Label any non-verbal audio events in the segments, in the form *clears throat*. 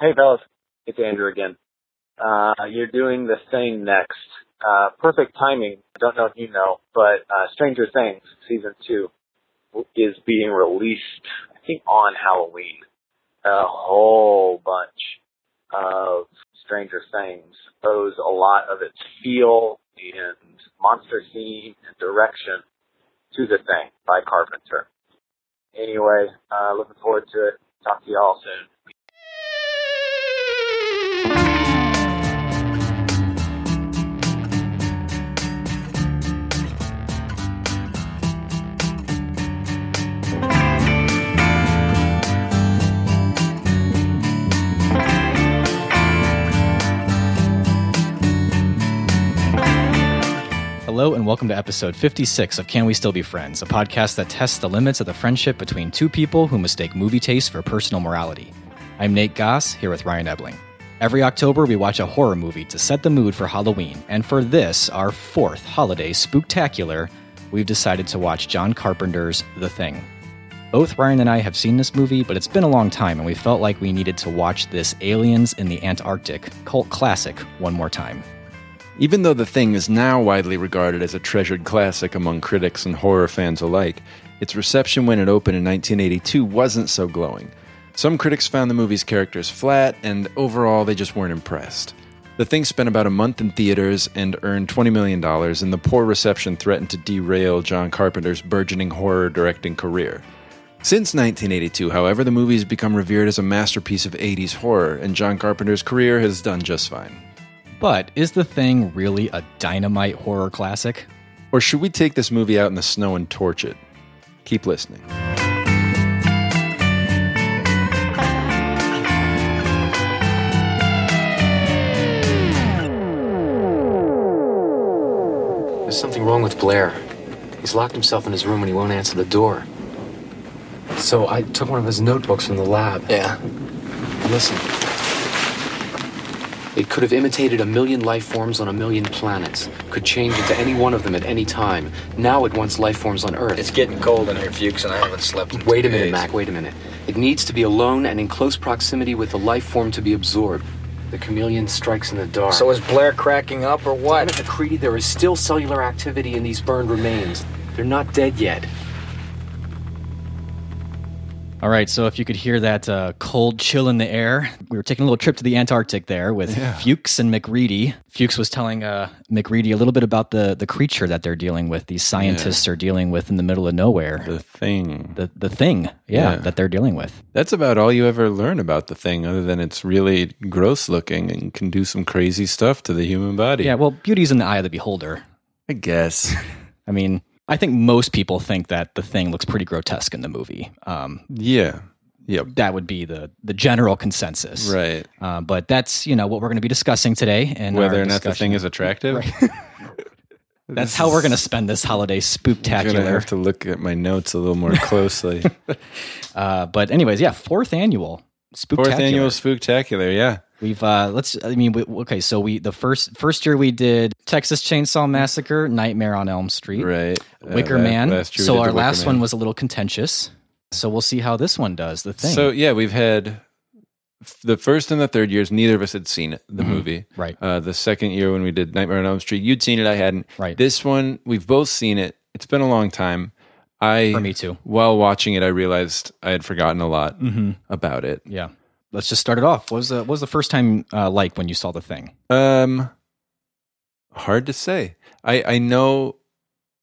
Hey, fellas. It's Andrew again. Uh, you're doing the thing next. Uh, perfect timing. I don't know if you know, but uh, Stranger Things season two is being released. I think on Halloween. A whole bunch of Stranger Things owes a lot of its feel and monster theme and direction to the thing by Carpenter. Anyway, uh, looking forward to it. Talk to you all soon. Hello, and welcome to episode 56 of Can We Still Be Friends, a podcast that tests the limits of the friendship between two people who mistake movie taste for personal morality. I'm Nate Goss, here with Ryan Ebling. Every October, we watch a horror movie to set the mood for Halloween, and for this, our fourth holiday spooktacular, we've decided to watch John Carpenter's The Thing. Both Ryan and I have seen this movie, but it's been a long time, and we felt like we needed to watch this Aliens in the Antarctic cult classic one more time. Even though The Thing is now widely regarded as a treasured classic among critics and horror fans alike, its reception when it opened in 1982 wasn't so glowing. Some critics found the movie's characters flat, and overall, they just weren't impressed. The Thing spent about a month in theaters and earned $20 million, and the poor reception threatened to derail John Carpenter's burgeoning horror directing career. Since 1982, however, the movie has become revered as a masterpiece of 80s horror, and John Carpenter's career has done just fine. But is The Thing really a dynamite horror classic? Or should we take this movie out in the snow and torch it? Keep listening. There's something wrong with Blair. He's locked himself in his room and he won't answer the door. So I took one of his notebooks from the lab. Yeah. Listen. It could have imitated a million life forms on a million planets. Could change into any one of them at any time. Now it wants life forms on Earth. It's getting cold in here, Fuchs, and I haven't slept in Wait a minute, days. Mac. Wait a minute. It needs to be alone and in close proximity with the life form to be absorbed. The chameleon strikes in the dark. So is Blair cracking up or Damn what? it, MacReady, there is still cellular activity in these burned remains. They're not dead yet. All right, so if you could hear that uh, cold chill in the air, we were taking a little trip to the Antarctic there with Fuchs and MacReady. Fuchs was telling uh, MacReady a little bit about the the creature that they're dealing with. These scientists are dealing with in the middle of nowhere. The Thing. The the thing, yeah, Yeah. that they're dealing with. That's about all you ever learn about The Thing, other than it's really gross looking and can do some crazy stuff to the human body. Yeah, well, beauty's in the eye of the beholder. I guess. *laughs* I mean, I think most people think that the thing looks pretty grotesque in the movie. Um, yeah. Yep. that would be the the general consensus, Right. Uh, but that's you know what we're going to be discussing today, and Whether or not the thing is attractive. *laughs* That's how we're going to spend this holiday spooktacular. I'm gonna have to look at my notes a little more closely. *laughs* Uh, but anyways, yeah, fourth annual spooktacular. Fourth annual spooktacular, yeah. We've uh, let's. I mean, we, okay. So we the first first year we did Texas Chainsaw Massacre, Nightmare on Elm Street, Right. Wicker Uh, la- Man. so our last Man. one was a little contentious. So we'll see how this one does. The thing. So yeah, we've had the first and the third years. Neither of us had seen it, the movie. Mm-hmm. Right. Uh, the second year when we did Nightmare on Elm Street, you'd seen it. I hadn't. Right. This one, we've both seen it. It's been a long time. I For me too. While watching it, I realized I had forgotten a lot Mm-hmm. about it. yeah. Let's just start it off. What was the what was the first time uh, like when you saw the thing? Um, hard to say. I I know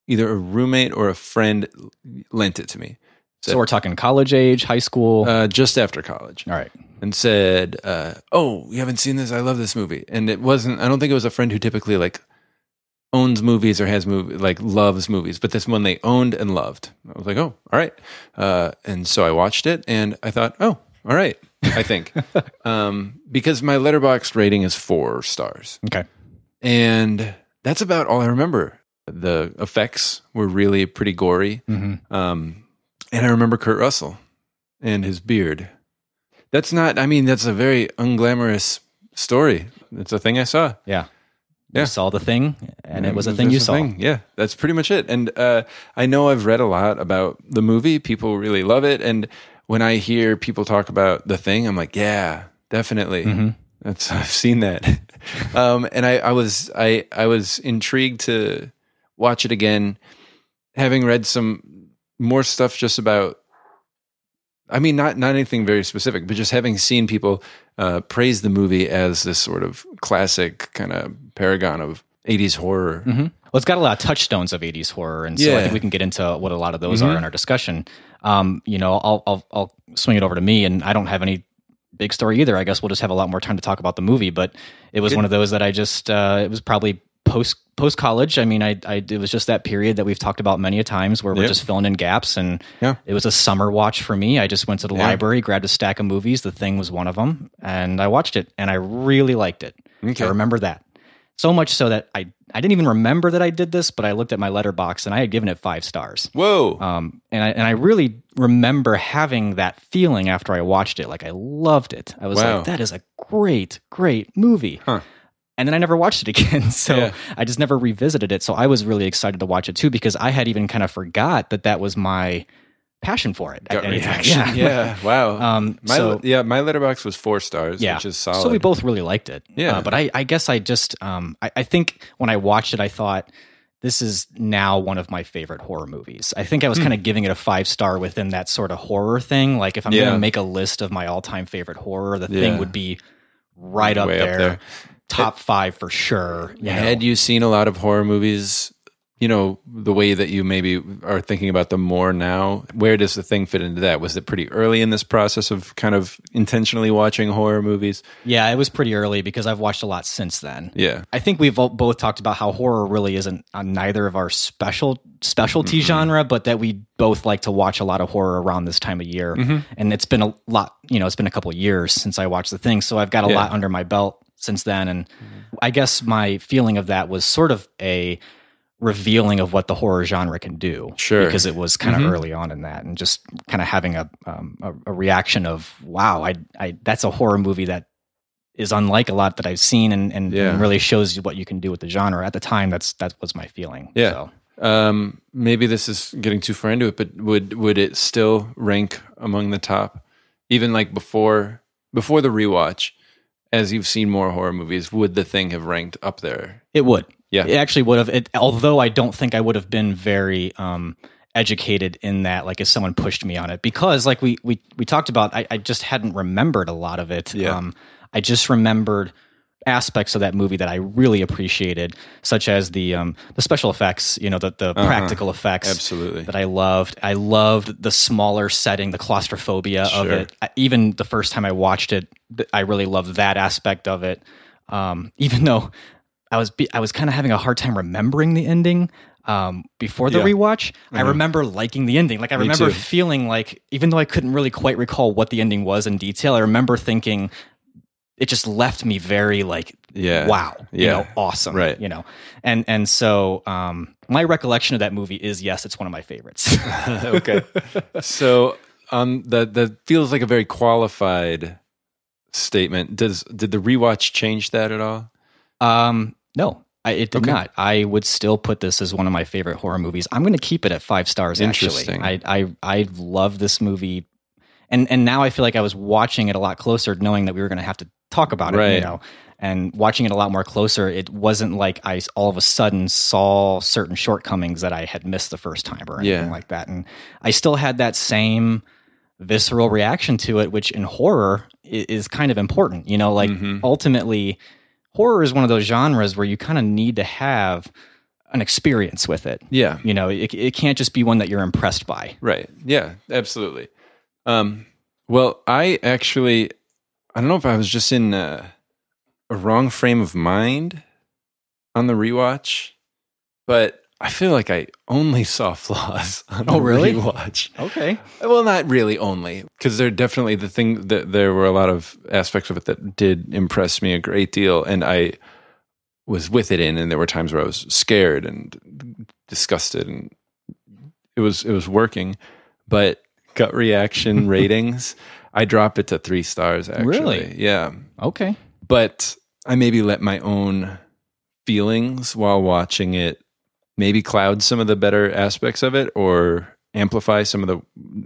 either a roommate or a friend lent it to me. So we're talking college age, high school. Uh, just after college. All right. and said, uh, "Oh, you haven't seen this? I love this movie." And it wasn't. I don't think it was a friend who typically like owns movies or has movie like loves movies, but this one they owned and loved. I was like, "Oh, all right." Uh, and so I watched it, and I thought, "Oh, all right." I think um, because my Letterboxd rating is four stars, Okay. and that's about all I remember. The effects were really pretty gory. Mm-hmm. Um, and I remember Kurt Russell and his beard. That's not, I mean, that's a very unglamorous story. It's a thing I saw. Yeah. Yeah. You saw the thing, and it was a thing you a saw. thing. Yeah, that's pretty much it. And uh, I know I've read a lot about the movie. People really love it. And when I hear people talk about the thing, I'm like, yeah, definitely. Mm-hmm. That's *laughs* I've seen that, *laughs* um, and I, I was I I was intrigued to watch it again, having read some more stuff just about. I mean, not not anything very specific, but just having seen people uh, praise the movie as this sort of classic kind of paragon of '80s horror. Mm-hmm. Well, it's got a lot of touchstones of '80s horror, and so I think we can get into what a lot of those are in our discussion. Um, you know, I'll, I'll I'll swing it over to me, and I don't have any big story either. I guess we'll just have a lot more time to talk about the movie. But it was one of those that I just uh, it was probably post post college. I mean, I, I it was just that period that we've talked about many a times where we're Yep. just filling in gaps, and Yeah. it was a summer watch for me. I just went to the Yeah. library, grabbed a stack of movies. The Thing was one of them, and I watched it, and I really liked it. Okay. I remember that. So much so that I, I didn't even remember that I did this, but I looked at my Letterboxd and I had given it five stars. Whoa! Um, and I and I really remember having that feeling after I watched it. Like I loved it. I was Wow. like, that is a great, great movie. Huh. And then I never watched it *laughs* again. So Yeah. I just never revisited it. So I was really excited to watch it too because I had even kind of forgot that that was my passion for it. reaction. Yeah. *laughs* Wow. Um, my so yeah, my Letterboxd was four stars, yeah. which is solid. So we both really liked it. Yeah. Uh, but I, I guess I just, um, I, I think when I watched it, I thought this is now one of my favorite horror movies. I think I was kind of giving it a five star within that sort of horror thing. Like if I'm Yeah. going to make a list of my all time favorite horror, the Yeah. thing would be right up Way up there, there. top five for sure. You know? Had you seen a lot of horror movies? You know the way that you maybe are thinking about them more now. Where does the thing fit into that? Was it pretty early in this process of kind of intentionally watching horror movies? yeah, it was pretty early because I've watched a lot since then. Yeah, I think we've both talked about how horror really isn't on neither of our special specialty mm-hmm. genre, but that we both like to watch a lot of horror around this time of year. Mm-hmm. And it's been a lot, you know, it's been a couple of years since I watched the thing, so I've got a Yeah. lot under my belt since then. And I guess my feeling of that was sort of a revealing of what the horror genre can do. Sure. because it was kind of early on in that, and just kind of having a, um, a a reaction of wow, I I that's a horror movie that is unlike a lot that I've seen and, and, Yeah. and really shows you what you can do with the genre. At the time, that's that was my feeling. Yeah. So, Um, maybe this is getting too far into it, but would would it still rank among the top, even like before before the rewatch? As you've seen more horror movies, would the thing have ranked up there? it would. Yeah. It actually would have. It, although I don't think I would have been very um, educated in that, like if someone pushed me on it, because like we we we talked about, I, I just hadn't remembered a lot of it. Yeah. Um, I just remembered aspects of that movie that I really appreciated, such as the um, the special effects, you know, the the practical effects. Uh-huh. Absolutely. that I loved. I loved the smaller setting, the claustrophobia of it. I- Even the first time I watched it, I really loved that aspect of it. Um, even though I was be- I was kind of having a hard time remembering the ending um, before the Yeah. rewatch. I remember liking the ending. Like I Me remember too. feeling like, even though I couldn't really quite recall what the ending was in detail, I remember thinking it just left me very like Yeah. wow you know awesome Right. you know and and so um my recollection of that movie is yes it's one of my favorites *laughs* *laughs* okay. so um that that feels like a very qualified statement. Does did the rewatch change that at all? Um no I, it did Okay. not. I would still put this as one of my favorite horror movies. I'm going to keep it at five stars actually. I i i love this movie. And and now i feel like i was watching it a lot closer knowing that we were going to have to talk about it you know? And watching it a lot more closer it wasn't like I all of a sudden saw certain shortcomings that i had missed the first time or anything Yeah. like that. And i still had that same visceral reaction to it which in horror i- is kind of important you know? Like Mhm. ultimately horror is one of those genres where you kind of need to have an experience with it Yeah. you know it, it can't just be one that you're impressed by Right. Yeah, absolutely. Um, well, I actually, I don't know if I was just in a, a wrong frame of mind on the rewatch, but I feel like I only saw flaws *laughs* on Oh, really? rewatch. okay Well, not really only, because there definitely the thing that there were a lot of aspects of it that did impress me a great deal, and I was with it in, and there were times where I was scared and disgusted, and it was it was working, but gut reaction *laughs* ratings, I drop it to three stars. Actually, Really? yeah, okay but I maybe let my own feelings while watching it maybe cloud some of the better aspects of it or amplify some of the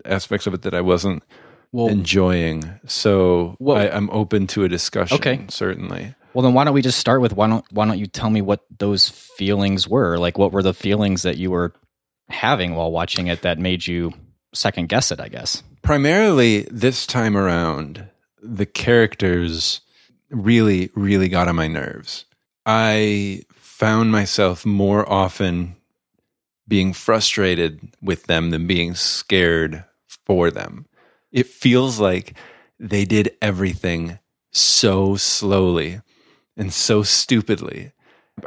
aspects of it that I wasn't Well- enjoying. So Well- I, I'm open to a discussion. Okay. certainly. Well, then why don't we just start with why don't why don't you tell me what those feelings were? Like, what were the feelings that you were having while watching it that made you second guess it? I guess. Primarily this time around, the characters really, really got on my nerves. I found myself more often being frustrated with them than being scared for them. It feels like they did everything so slowly and so stupidly.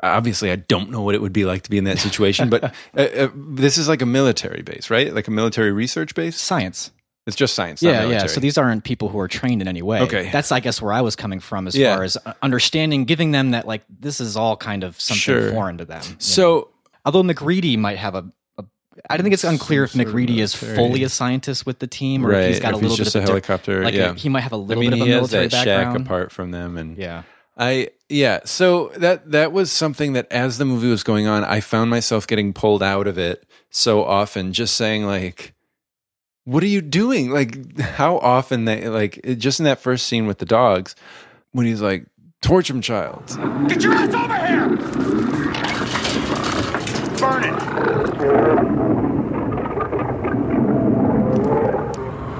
Obviously, I don't know what it would be like to be in that situation, but *laughs* uh, uh, this is like a military base, right? Like a military research base. Science. It's just science. not Yeah, yeah. So these aren't people who are trained in any way. Okay. That's, I guess, where I was coming from as Yeah. far as uh, understanding, giving them that, like, this is all kind of something Sure. foreign to them. you know? So although MacReady might have a, a I don't think it's unclear if MacReady is fully a scientist with the team, or if he's got if a little he's just bit a of di- helicopter. like yeah, he might have a little mean, bit of a military background. shack apart from them, and Yeah. I yeah. So that that was something that as the movie was going on, I found myself getting pulled out of it so often, just saying like, "What are you doing?" Like, how often they like just in that first scene with the dogs when he's like, "Torch him, child." Get your ass over here! Burn it!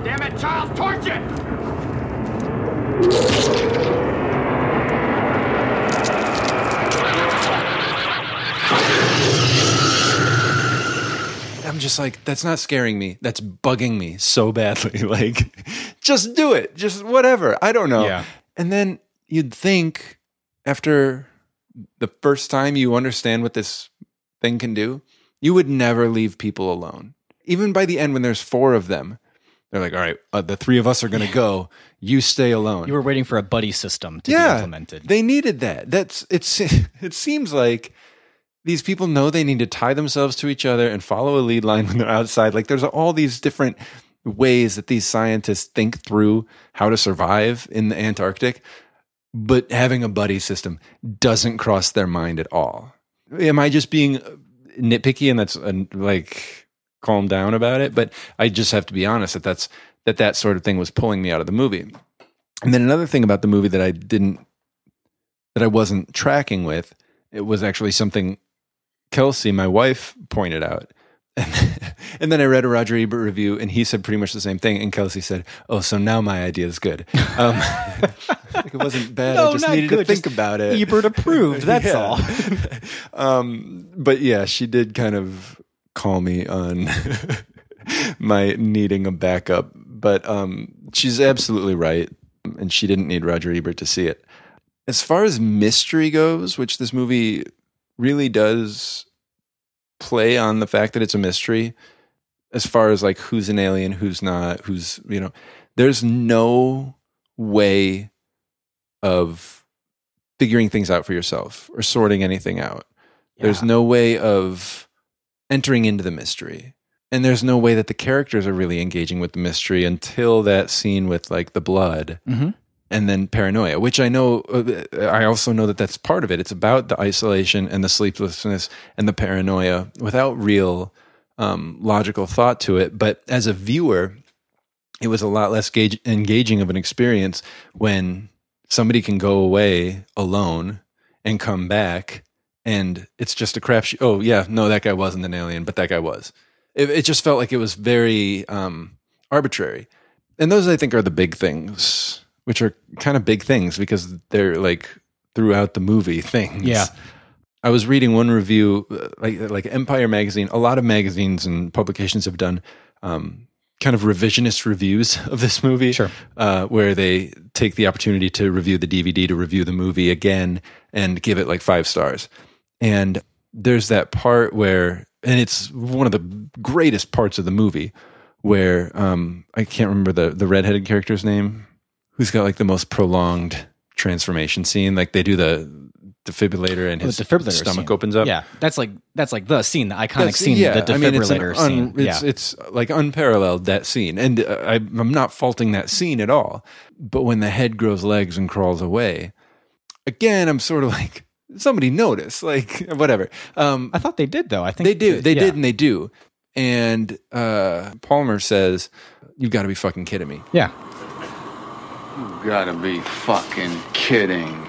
Damn it, Charles, torch it! Just like, that's not scaring me. That's bugging me so badly. *laughs* Like, just do it. Just whatever. I don't know. Yeah. And then you'd think after the first time you understand what this thing can do, you would never leave people alone. Even by the end, when there's four of them, they're like, all right, uh, the three of us are going to go. You stay alone. You were waiting for a buddy system to be yeah, implemented. They needed that. That's it's. *laughs* It seems like these people know they need to tie themselves to each other and follow a lead line when they're outside. Like there's all these different ways that these scientists think through how to survive in the Antarctic, but having a buddy system doesn't cross their mind at all. Am I just being nitpicky and that's like calm down about it? But I just have to be honest that that's that that sort of thing was pulling me out of the movie. And then another thing about the movie that I didn't that I wasn't tracking with, it was actually something Kelsey, my wife, pointed out. *laughs* And, then I read a Roger Ebert review, and he said pretty much the same thing. And Kelsey said, "Oh, so now my idea is good." Um, *laughs* like it wasn't bad. I just needed to think just about it. Ebert approved. *laughs* That's all. um, but yeah, she did kind of call me on my needing a backup. But um, she's absolutely right, and she didn't need Roger Ebert to see it. As far as mystery goes, which this movie really does play on the fact that it's a mystery, as far as like who's an alien, who's not, who's you know, there's no way of figuring things out for yourself or sorting anything out. There's no way of entering into the mystery. And there's no way that the characters are really engaging with the mystery until that scene with like the blood Mhm. And then paranoia, which I know, uh, I also know that that's part of it. It's about the isolation and the sleeplessness and the paranoia without real um, logical thought to it. But as a viewer, it was a lot less gauge- engaging of an experience when somebody can go away alone and come back and it's just a crapshoot. Oh yeah, no, that guy wasn't an alien, but that guy was. It, it just felt like it was very um, arbitrary, and those I think are the big things, which are kind of big things because they're like throughout the movie things. Yeah. I was reading one review, uh, like like Empire magazine. A lot of magazines and publications have done um, kind of revisionist reviews *laughs* of this movie, Sure. uh, where they take the opportunity to review the DVD to review the movie again and give it like five stars. And there's that part where, and it's one of the greatest parts of the movie, where um, I can't remember the the redheaded character's name, who's got like the most prolonged transformation scene. Like they do the defibrillator and Oh, his defibrillator stomach scene. opens up. Yeah, that's like that's like the scene, the iconic That's- scene, the I mean, it's defibrillator un- scene. It's, yeah, it's like unparalleled that scene, and uh, I, I'm not faulting that scene at all. But when the head grows legs and crawls away, again, I'm sort of like somebody notice, like *laughs* whatever. Um, I thought they did though. I think they do, they yeah. did, and they do. And uh, Palmer says, You've got to be fucking kidding me. Yeah. You gotta be fucking kidding.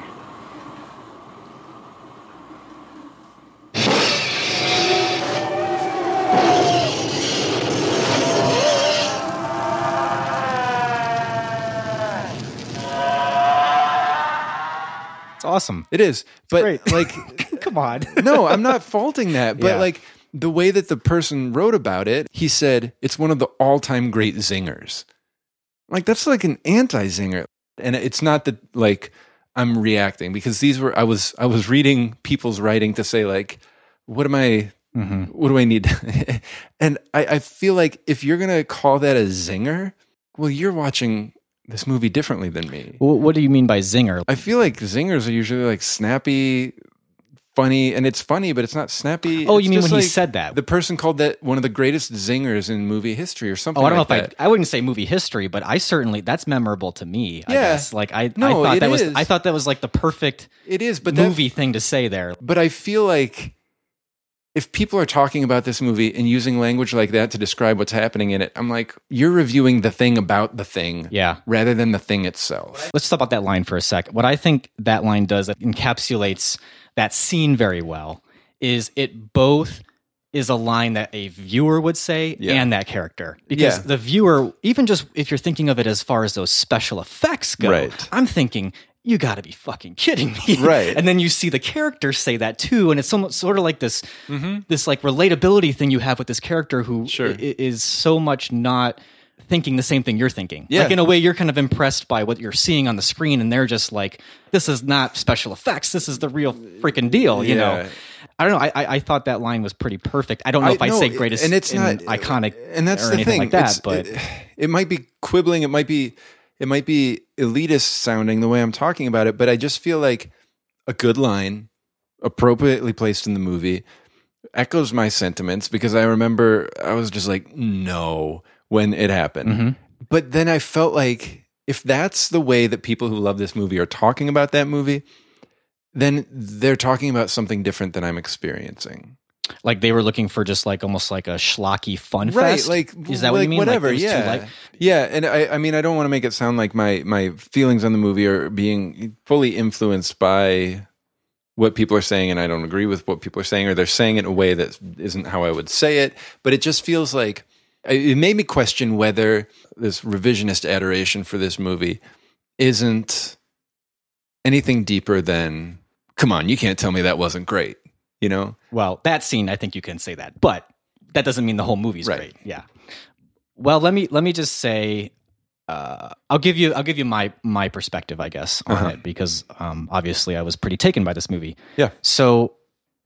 It's awesome. It is, but great. *laughs* like, Come on. no, I'm not faulting that. But Yeah. like the way that the person wrote about it, he said it's one of the all-time great zingers. Like that's like an anti-zinger, and it's not that like I'm reacting because these were I was I was reading people's writing to say like, what am I? Mhm. What do I need? *laughs* and I, I feel like if you're gonna call that a zinger, well, you're watching this movie differently than me. Wh- What do you mean by zinger? I feel like zingers are usually like snappy, funny, and it's funny, but it's not snappy. Oh, It's you mean just when he said that? The person called that one of the greatest zingers in movie history or something. Oh, I don't like know if that. I I wouldn't say movie history, but I certainly that's memorable to me. I guess. Like I, I No, thought it that was. I thought that was like the perfect It is, but that- movie thing to say there. but I feel like if people are talking about this movie and using language like that to describe what's happening in it, I'm like, you're reviewing the thing about the thing, Yeah. rather than the thing itself. Let's talk about that line for a sec. What I think that line does that encapsulates that scene very well is it both is a line that a viewer would say Yeah. and that character. Because Yeah. the viewer, even just if you're thinking of it as far as those special effects go, Right. I'm thinking, you got to be fucking kidding me. *laughs* Right. And then you see the character say that too. And it's somewhat, sort of like this, this like relatability thing you have with this character who Mm-hmm. Sure. is so much not thinking the same thing you're thinking. Yeah. Like in a way, you're kind of impressed by what you're seeing on the screen, and they're just like, "This is not special effects. This is the real freaking deal." You know. I don't know. I, I I thought that line was pretty perfect. I don't know if I no, say greatest and it's not iconic, and that's or the anything thing like that. It's- but it, it might be quibbling it might be it might be elitist sounding the way i'm talking about it but i just feel like a good line appropriately placed in the movie echoes my sentiments because i remember i was just like no when it happened Mm-hmm. but then i felt like if that's the way that people who love this movie are talking about that movie then they're talking about something different than i'm experiencing like they were looking for just like almost like a schlocky fun right fest. like is that what you mean? Whatever too yeah yeah and i i mean i don't want to make it sound like my my feelings on the movie are being fully influenced by what people are saying and i don't agree with what people are saying or they're saying it in a way that isn't how i would say it but it just feels like it made me question whether this revisionist adoration for this movie isn't anything deeper than come on you can't tell me that wasn't great you know Well, that scene, I think you can say that, but that doesn't mean the whole movie's Right. great. Yeah. Well, let me let me just say, uh, I'll give you I'll give you my my perspective, I guess, on Uh-huh. it because um, obviously I was pretty taken by this movie. Yeah. So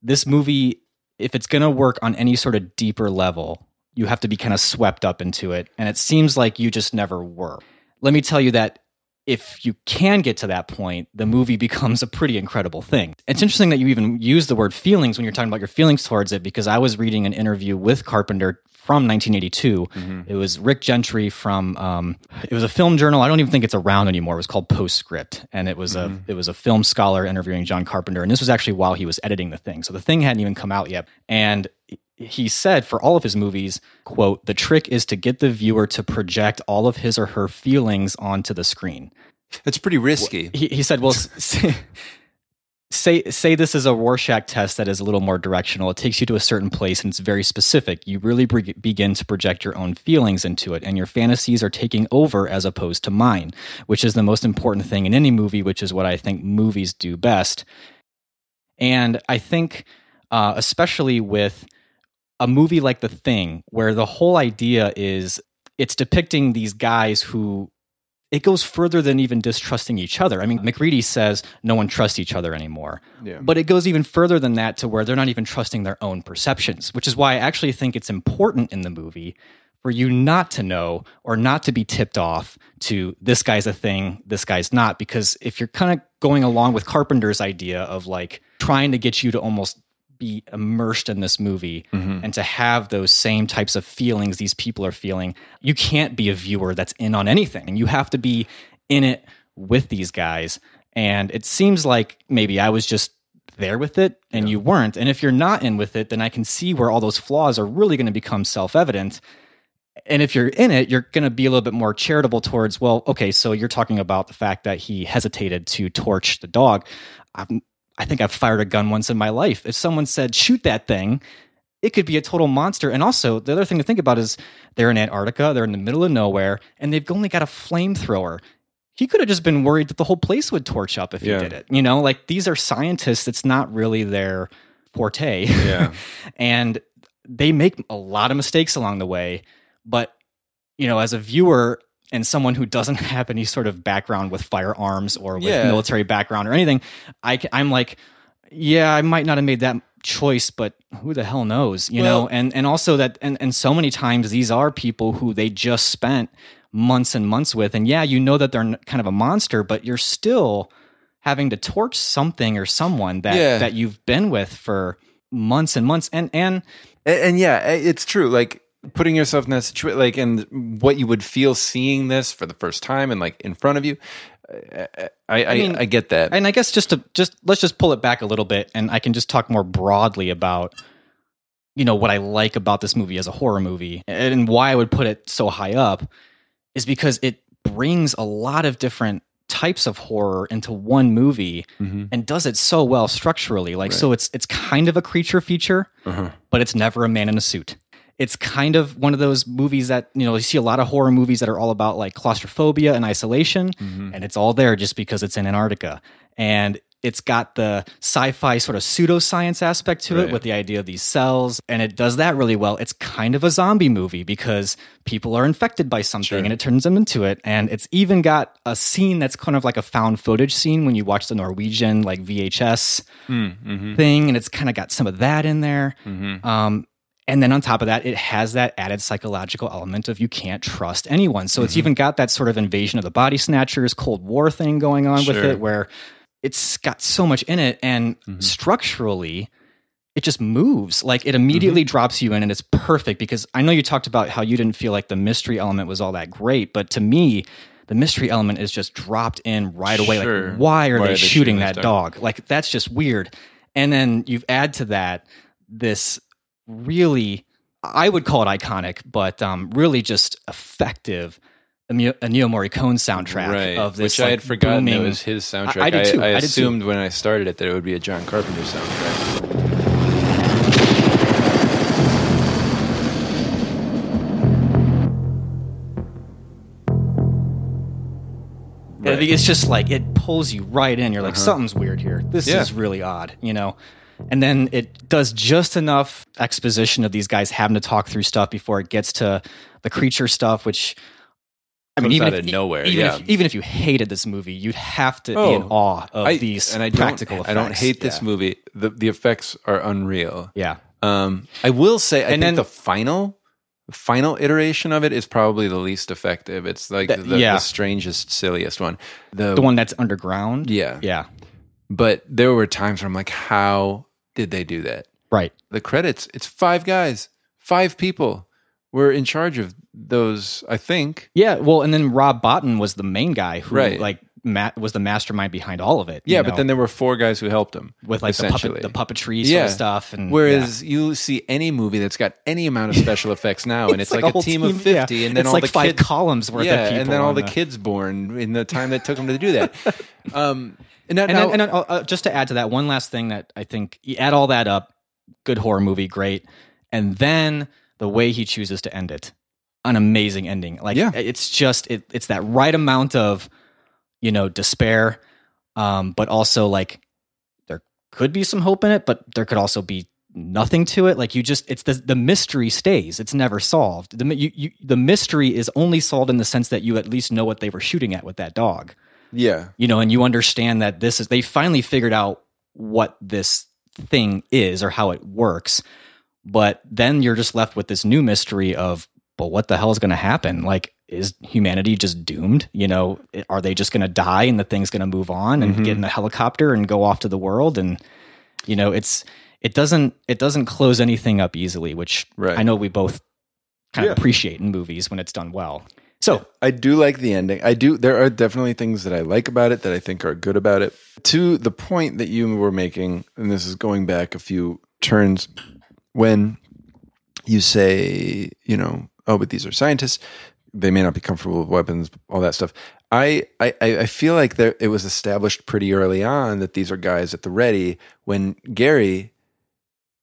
this movie, if it's going to work on any sort of deeper level, you have to be kind of swept up into it, and it seems like you just never were. Let me tell you that if you can get to that point, the movie *laughs* becomes a pretty incredible thing. It's interesting that you even use the word feelings when you're talking about your feelings towards it, because I was reading an interview with Carpenter from 1982. It was Rick Gentry from. Um, it was a film journal. I don't even think it's around anymore. It was called Postscript, and it was a it was a film scholar interviewing John Carpenter, and this was actually while he was editing the thing. So the thing hadn't even come out yet, and he said for all of his movies quote the trick is to get the viewer to project all of his or her feelings onto the screen That's pretty risky he, he said well *laughs* say say this is a rorschach test that is a little more directional. It takes you to a certain place and it's very specific. You really be- begin to project your own feelings into it and your fantasies are taking over as opposed to mine which is the most important thing in any movie which is what i think movies do best. And i think uh, especially with a movie like The Thing, where the whole idea is it's depicting these guys who it goes further than even distrusting each other. I mean, MacReady says no one trusts each other anymore. Yeah. But it goes even further than that to where they're not even trusting their own perceptions, which is why I actually think it's important in the movie for you not to know or not to be tipped off to this guy's a thing, this guy's not. Because if you're kind of going along with Carpenter's idea of like trying to get you to almost be immersed in this movie mm-hmm. and to have those same types of feelings these people are feeling, you can't be a viewer that's in on anything. And you have to be in it with these guys. And it seems like maybe I was just there with it and you weren't. And if you're not in with it, then I can see where all those flaws are really going to become self evident. and if you're in it, you're going to be a little bit more charitable towards, well, okay, so you're talking about the fact that he hesitated to torch the dog. I've, I think I've fired a gun once in my life. If someone said, shoot that thing, it could be a total monster. And also, the other thing to think about is they're in Antarctica, they're in the middle of nowhere, and they've only got a flamethrower. He could have just been worried that the whole place would torch up if Yeah. he did it. You know, like these are scientists, it's not really their forte. Yeah. *laughs* and they make a lot of mistakes along the way. But, you know, as a viewer and someone who doesn't *laughs* have any sort of background with firearms or with Yeah. military background or anything, I, I'm like, yeah, I might not have made that choice, but who the hell knows, you Well- know? And and also that, and and so many times these are people who they just spent months and months with, and yeah, you know that they're kind of a monster, but you're still having to torch something or someone that Yeah. that you've been with for months and months, and and And, and yeah, it's true. Like putting yourself in that situation, like, and what you would feel seeing this for the first time and like in front of you. I, I, I, mean, I get that. and I guess just to just let's just pull it back a little bit, and I can just talk more broadly about you know what I like about this movie as a horror movie, and why I would put it so high up is because it brings a lot of different types of horror into one movie Mhm. and does it so well structurally like Right. so it's it's kind of a creature feature Uh-huh. but it's never a man in a suit it's kind of one of those movies that you know you see a lot of horror movies that are all about like claustrophobia and isolation Mhm. and it's all there just because it's in Antarctica. And it's got the sci-fi sort of pseudoscience aspect to Right. it with the idea of these cells, and it does that really well. It's kind of a zombie movie because people are infected by something Sure. and it turns them into it. And it's even got a scene that's kind of like a found footage scene when you watch the Norwegian like VHS Mm-hmm. thing, and it's kind of got some of that in there. Mm-hmm. Um, and then on top of that, it has that added psychological element of you can't trust anyone. So it's Mm-hmm. even got that sort of invasion of the body snatchers, Cold War thing going on with it, where it's got so much in it. And Mhm. structurally, it just moves. Like it immediately Mm-hmm. drops you in, and it's perfect because I know you talked about how you didn't feel like the mystery element was all that great, but to me, the mystery element is just dropped in right away. Sure. Like, why are Why they are they shooting shooting that this dog? Like, that's just weird. And then you add to that this really, I would call it iconic, but um, really just effective Ennio Morricone soundtrack right. of this. Which I had forgotten booming, was his soundtrack. I- I did too. I, I did too. assumed when I started it that it would be a John Carpenter soundtrack. I think It's just like it pulls you right in. You're like, Uh-huh. something's weird here. This Yeah. is really odd, you know? And then it does just enough exposition of these guys having to talk through stuff before it gets to the creature stuff, which I mean, even out if, of nowhere, even yeah. if even if you hated this movie, you'd have to be Oh, in awe of I, these and I practical effects. I don't hate this Yeah. movie. The the effects are unreal. Yeah, Um, I will say, I And think then- the final, final iteration of it is probably the least effective. It's like That- the, yeah. the strangest, silliest one. The, the one that's underground. yeah, yeah, But there were times where I'm like, how did they do that? right. The credits, it's five guys, five people were in charge of those. I think. Yeah, well, and then Rob Bottin was the main guy who Right. like Matt was the mastermind behind all of it. you Yeah, but then there were four guys who helped him with like the puppet, the puppetry sort Yeah. of stuff, and Whereas you see any movie that's got any amount of special effects *laughs* now, and it's, like, a, team, of yeah. fifty, and then it's all like the five kids, columns worth yeah, of people, and then all on the kids born in the time that took them to do that. *laughs* um, and, now, And, now- then, and uh, uh, just to add to that, one last thing that I think you add all that up, good horror movie, great, and then the way he chooses to end it, an amazing ending. Like Yeah. it's just it, it's that right amount of you know despair, um, but also like there could be some hope in it, but there could also be nothing to it. Like you just it's the the mystery stays; it's never solved. The you, you, the mystery is only solved in the sense that you at least know what they were shooting at with that dog yeah, you know, and you understand that this is they finally figured out what this thing is or how it works. But then you're just left with this new mystery of, but what the hell is going to happen? Like, is humanity just doomed? You know, are they just going to die and the thing's going to move on and Mhm. get in a helicopter and go off to the world? And you know, it's it doesn't it doesn't close anything up easily, which Right. I know we both kind Yeah. of appreciate in movies when it's done well. So I do like the ending. I do. There are definitely things that I like about it that I think are good about it. To the point that you were making, and this is going back a few turns, when you say, you know, oh, but these are scientists. They may not be comfortable with weapons, all that stuff. I I, I feel like there, it was established pretty early on that these are guys at the ready when Gary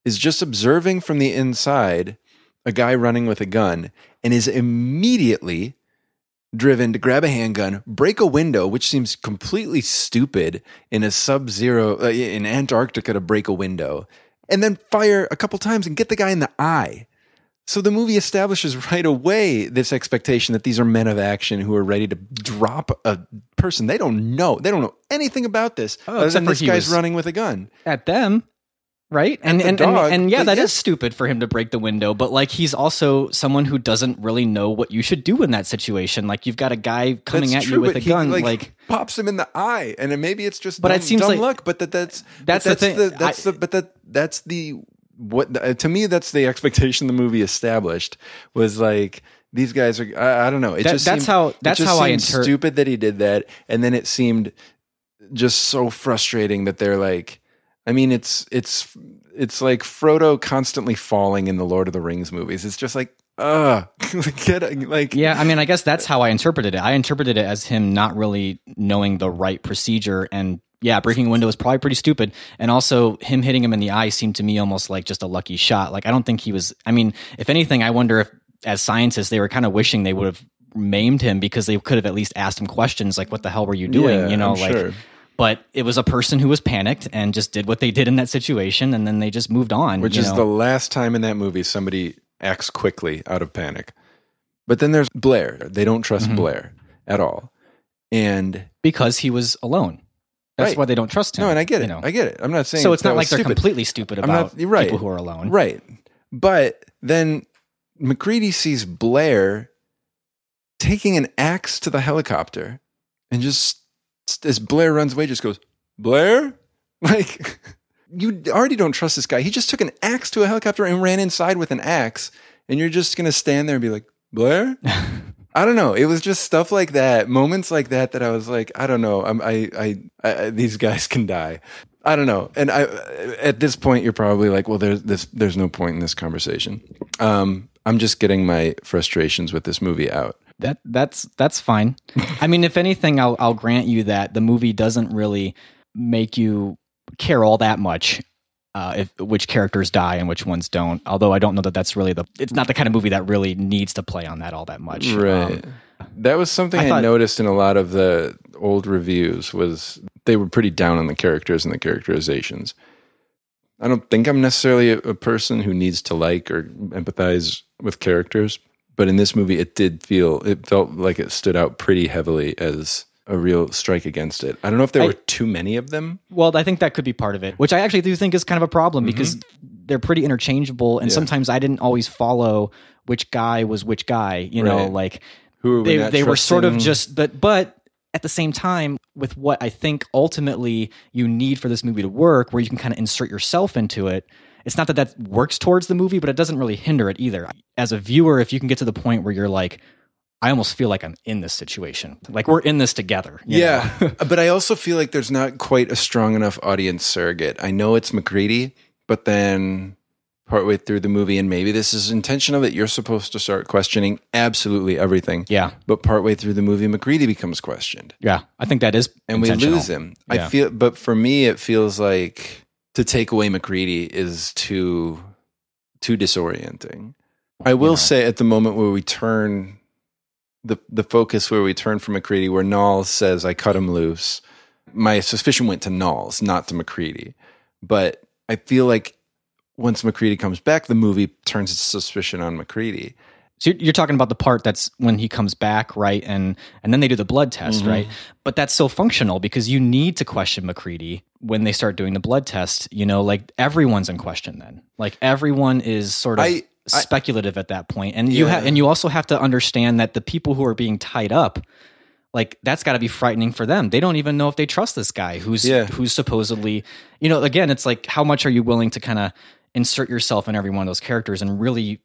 is just observing from the inside a guy running with a gun and is immediately driven to grab a handgun, break a window, which seems completely stupid in a sub zero, uh, in Antarctica to break a window, and then fire a couple times and get the guy in the eye. So the movie establishes right away this expectation that these are men of action who are ready to drop a person they don't know. They don't know anything about this Oh, other than this guy's running with a gun. at them right and the and, dog, and and yeah but that is yeah. stupid for him to break the window but like he's also someone who doesn't really know what you should do in that situation like you've got a guy coming That's at true, you with a he, gun like, pops him in the eye, and maybe it's just But dumb, it seems dumb like- luck. But that that's but That's the thing. that's I- the but that that's the what uh, to me that's the *laughs* expectation the movie established was like these guys are I, I don't know it That- just that's seemed- how- that's how I seemed inter- stupid that he did that, and then it seemed just so frustrating that they're like. I mean, it's it's it's like Frodo constantly falling in the Lord of the Rings movies. It's just like, ugh, *laughs* get like yeah i mean i guess that's how i interpreted it. I interpreted it as him not really knowing the right procedure and yeah breaking a window is probably pretty stupid. And also him hitting him in the eye seemed to me almost like just a lucky shot. Like i don't think he was i mean if anything i wonder if as scientists they were kind of wishing they would have maimed him because they could have at least asked him questions like what the hell were you doing? Yeah, you know I'm like sure. But it was a person who was panicked and just did what they did in that situation and then they just moved on which you is know? the last time in that movie somebody acts quickly out of panic. But then there's Blair. They don't trust Mm-hmm. Blair at all. And because he was alone that's Right. why they don't trust him no, and I get you it. know? I get it. I'm not saying so it's not like they're stupid. completely stupid about not right. people who are alone. Right. But then MacReady sees Blair taking an axe to the helicopter and just as Blair runs away just goes, "Blair?" *laughs* Like you already don't trust this guy. He just took an axe to a helicopter and ran inside with an axe and you're just going to stand there and be like, "Blair?" *laughs* I don't know. It was just stuff like that, moments like that, that I was like, I don't know. I'm, I, I, I, these guys *laughs* can die. I don't know. And I, at this point, you're probably like, well, there's this, there's no point in this conversation. Um, I'm just getting my frustrations with this movie out. That that's that's fine. *laughs* I mean, if anything, I'll I'll grant you that the movie doesn't really make you care all that much. Uh, if which characters die and which ones don't. Although I don't know that that's really the. It's not the kind of movie that really needs to play on that all that much. Right. Um, that was something I I, thought- noticed in a lot of the old reviews was they were pretty down on the characters and the characterizations. I don't think I'm necessarily a, a person who needs to like or empathize with characters, but in this movie, it did feel it felt like it stood out pretty heavily as a real strike against it. I don't know if there I- were too many of them. Well, I think that could be part of it, which I actually do think is kind of a problem because they're pretty interchangeable, and Mm-hmm. Yeah. sometimes I didn't always follow which guy was which guy. You know, like Who are we they they were sort of just, but but at the same time, with what I think ultimately you need for this movie to work, where you can kind of insert yourself into it. It's not that that works towards the movie, but it doesn't really hinder it either. As a viewer, if you can get to the point where you're like, I almost feel like I'm in this situation, like we're in this together. Yeah, *laughs* but I also feel like there's not quite a strong enough audience surrogate. I know it's MacReady, but then partway through the movie, and maybe this is intentional that you're supposed to start questioning absolutely everything. yeah, But partway through the movie, MacReady becomes questioned, yeah. I think that is and we lose him. I feel, but for me, it feels like to take away MacReady is too too disorienting. I will know. say at the moment where we turn the the focus where we turn from MacReady, where Nauls says, "I cut him loose," my suspicion went to Nauls, not to MacReady. But I feel like once MacReady comes back, the movie turns its suspicion on MacReady. So you're- you're talking about the part that's when he comes back, right? And and then they do the blood test, Mm-hmm. right? But that's so functional because you need to question MacReady when they start doing the blood test. You know, like everyone's in question then. Like everyone is sort of I- I- speculative at that point, and you Yeah. have and you also have to understand that the people who are being tied up. Like that's got to be frightening for them. They don't even know if they trust this guy who's Yeah. who's supposedly, you know. Again, it's like how much are you willing to kind of insert yourself in every one of those characters and really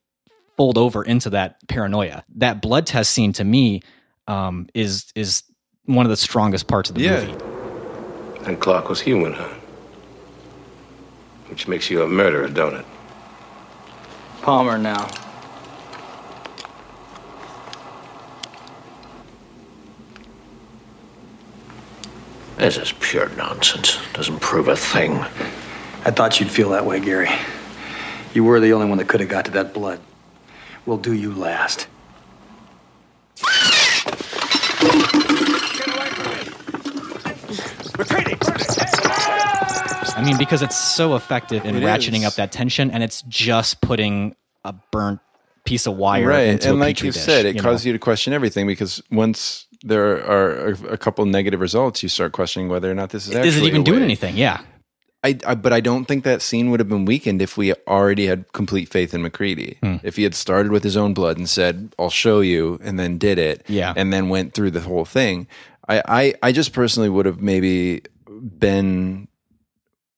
fold over into that paranoia. That blood test scene to me um, is is one of the strongest parts of the yeah. movie. And Clark was human, huh? Which makes you a murderer, don't it? Palmer now. This is pure nonsense. Doesn't prove a thing. I thought you'd feel that way, Gary. You were the only one that could have got to that blood. We'll do you last. I mean, because it's so effective in It ratcheting is. up that tension, and it's just putting a burnt piece of wire right into and a like petri you dish, said it you causes know? you to question everything because once there are a, a couple negative results you start questioning whether or not this is actually Is it even a doing way. anything? Yeah. I, I but I don't think that scene would have been weakened if we already had complete faith in MacReady. Hmm. If he had started with his own blood and said, "I'll show you," and then did it, Yeah. and then went through the whole thing. I I, I just personally would have maybe been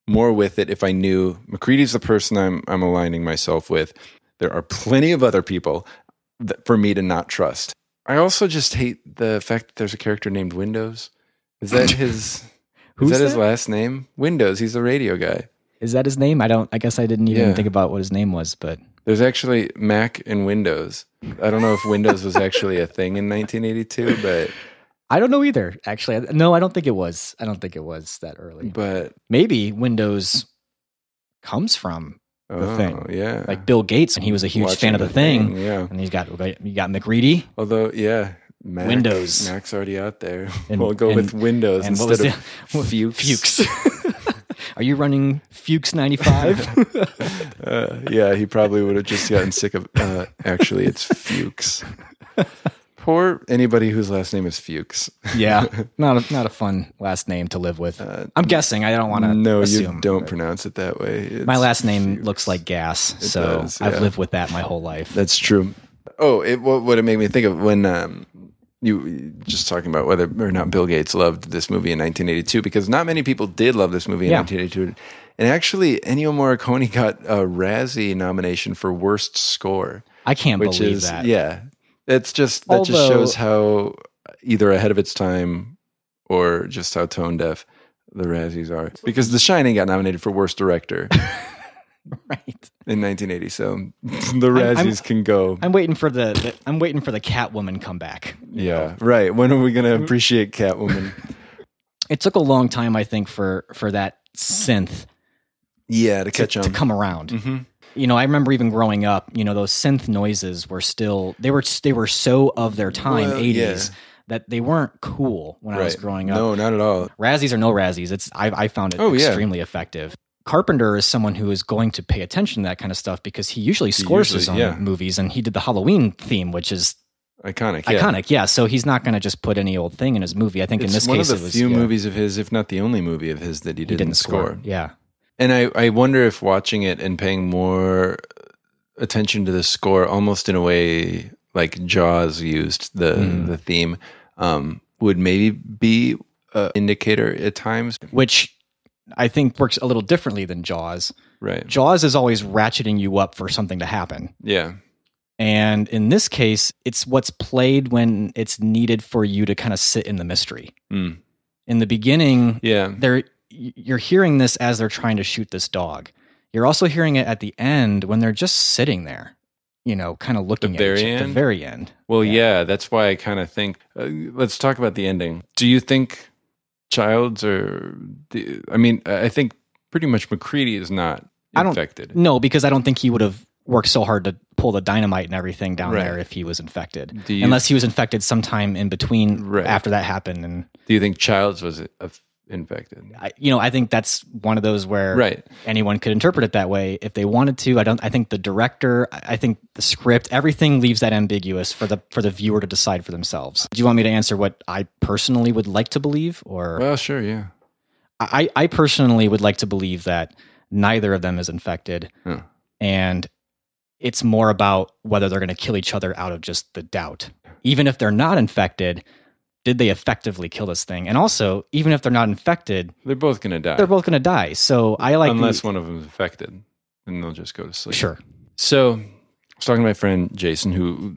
more with it if I knew MacReady's the person I'm I'm aligning myself with. There are plenty of other people that, for me to not trust. I also just hate the fact that there's a character named Windows. Is that *laughs* his? Who's is that, his last name? Windows. He's the radio guy. Is that his name? I don't. I guess I didn't even Yeah. think about what his name was, but There's actually Mac and Windows. I don't know if Windows was actually a thing in 1982, but I don't know either. Actually, no, I don't think it was. I don't think it was that early. but Maybe Windows comes from the oh thing. yeah, like Bill Gates, and he was a huge fan of the thing. Yeah. And he's got you got MacReady. Although yeah, Mac, Windows. Mac's already out there. *laughs* And- we'll go and- with Windows instead was of the- *laughs* Fuchs. Fuchs. *laughs* Are you running Fuchs ninety five? Uh, yeah, he probably would have just gotten sick of. Uh, actually, it's Fuchs. Poor anybody whose last name is Fuchs. yeah, not a, not a fun last name to live with. I'm guessing. I don't want to. Uh, No, assume, you don't pronounce it that way. It's My last name Fuchs. looks like gas, so does, I've lived with that my whole life. That's true. Oh, it, what, what it made me think of when um, you just talking about whether or not Bill Gates loved this movie in 1982, because not many people did love this movie in Yeah. 1982. And actually, Ennio Morricone got a Razzie nomination for worst score, I can't which believe is that. yeah, it's just that just shows how either ahead of its time or just how tone deaf the Razzies are. Because The Shining got nominated for worst director *laughs* *laughs* right. in 1980, so *laughs* the Razzies I'm- can go. I'm waiting for the, the I'm waiting for the Catwoman comeback. Yeah, right. When are we going to appreciate Catwoman? *laughs* It took a long time, I think, for for that synth yeah, to to, catch on. to come around. Mhm. You know, I remember even growing up. You know, those synth noises were still they were they were so of their time, Well, 80s, yeah. that they weren't cool when I was growing up. No, not at all. Razzies or no Razzies, it's I, I found it Oh, yeah. extremely effective. Carpenter is someone who is going to pay attention to that kind of stuff because he usually scores his own yeah. movies, and he did the Halloween theme, which is Iconic. Yeah. iconic. Yeah, so he's not going to just put any old thing in his movie. I think It's in this one case, of the it was few yeah, movies of his, if not the only movie of his, that he he didn't, didn't score. score. Yeah, And I, I wonder if watching it and paying more attention to the score, almost in a way like Jaws used the Mm. the theme, um, would maybe be an indicator at times. which I think works a little differently than Jaws. Right. Jaws is always ratcheting you up for something to happen. Yeah. And in this case, it's what's played when it's needed for you to kind of sit in the mystery. Mm. In the beginning, Yeah. they're you're hearing this as they're trying to shoot this dog. You're also hearing it at the end when they're just sitting there, you know, kind of looking The at each very at the very end. Well, yeah, that's why I kind of think. Uh, let's talk about the ending. Do you think Childs or the? I mean, I think pretty much MacReady is not I don't- infected. No, because I don't think he would have worked so hard to pull the dynamite and everything down Right. there if he was infected. You- Unless he was infected sometime in between Right. after that happened and Do you think Childs was infected? I, you know, I think that's one of those where Right. anyone could interpret it that way if they wanted to. I don't. I think the director, I think the script, everything leaves that ambiguous for the for the viewer to decide for themselves. Do you want me to answer what I personally would like to believe, or Well, sure, yeah. I, I personally would like to believe that neither of them is infected, and it's more about whether they're going to kill each other out of just the doubt. Even if they're not infected, did they effectively kill this thing? And also, even if they're not infected, They're both going to die. they're both going to die. So I like the- unless one of them is affected, and they'll just go to sleep. Sure. So, I was talking to my friend Jason, who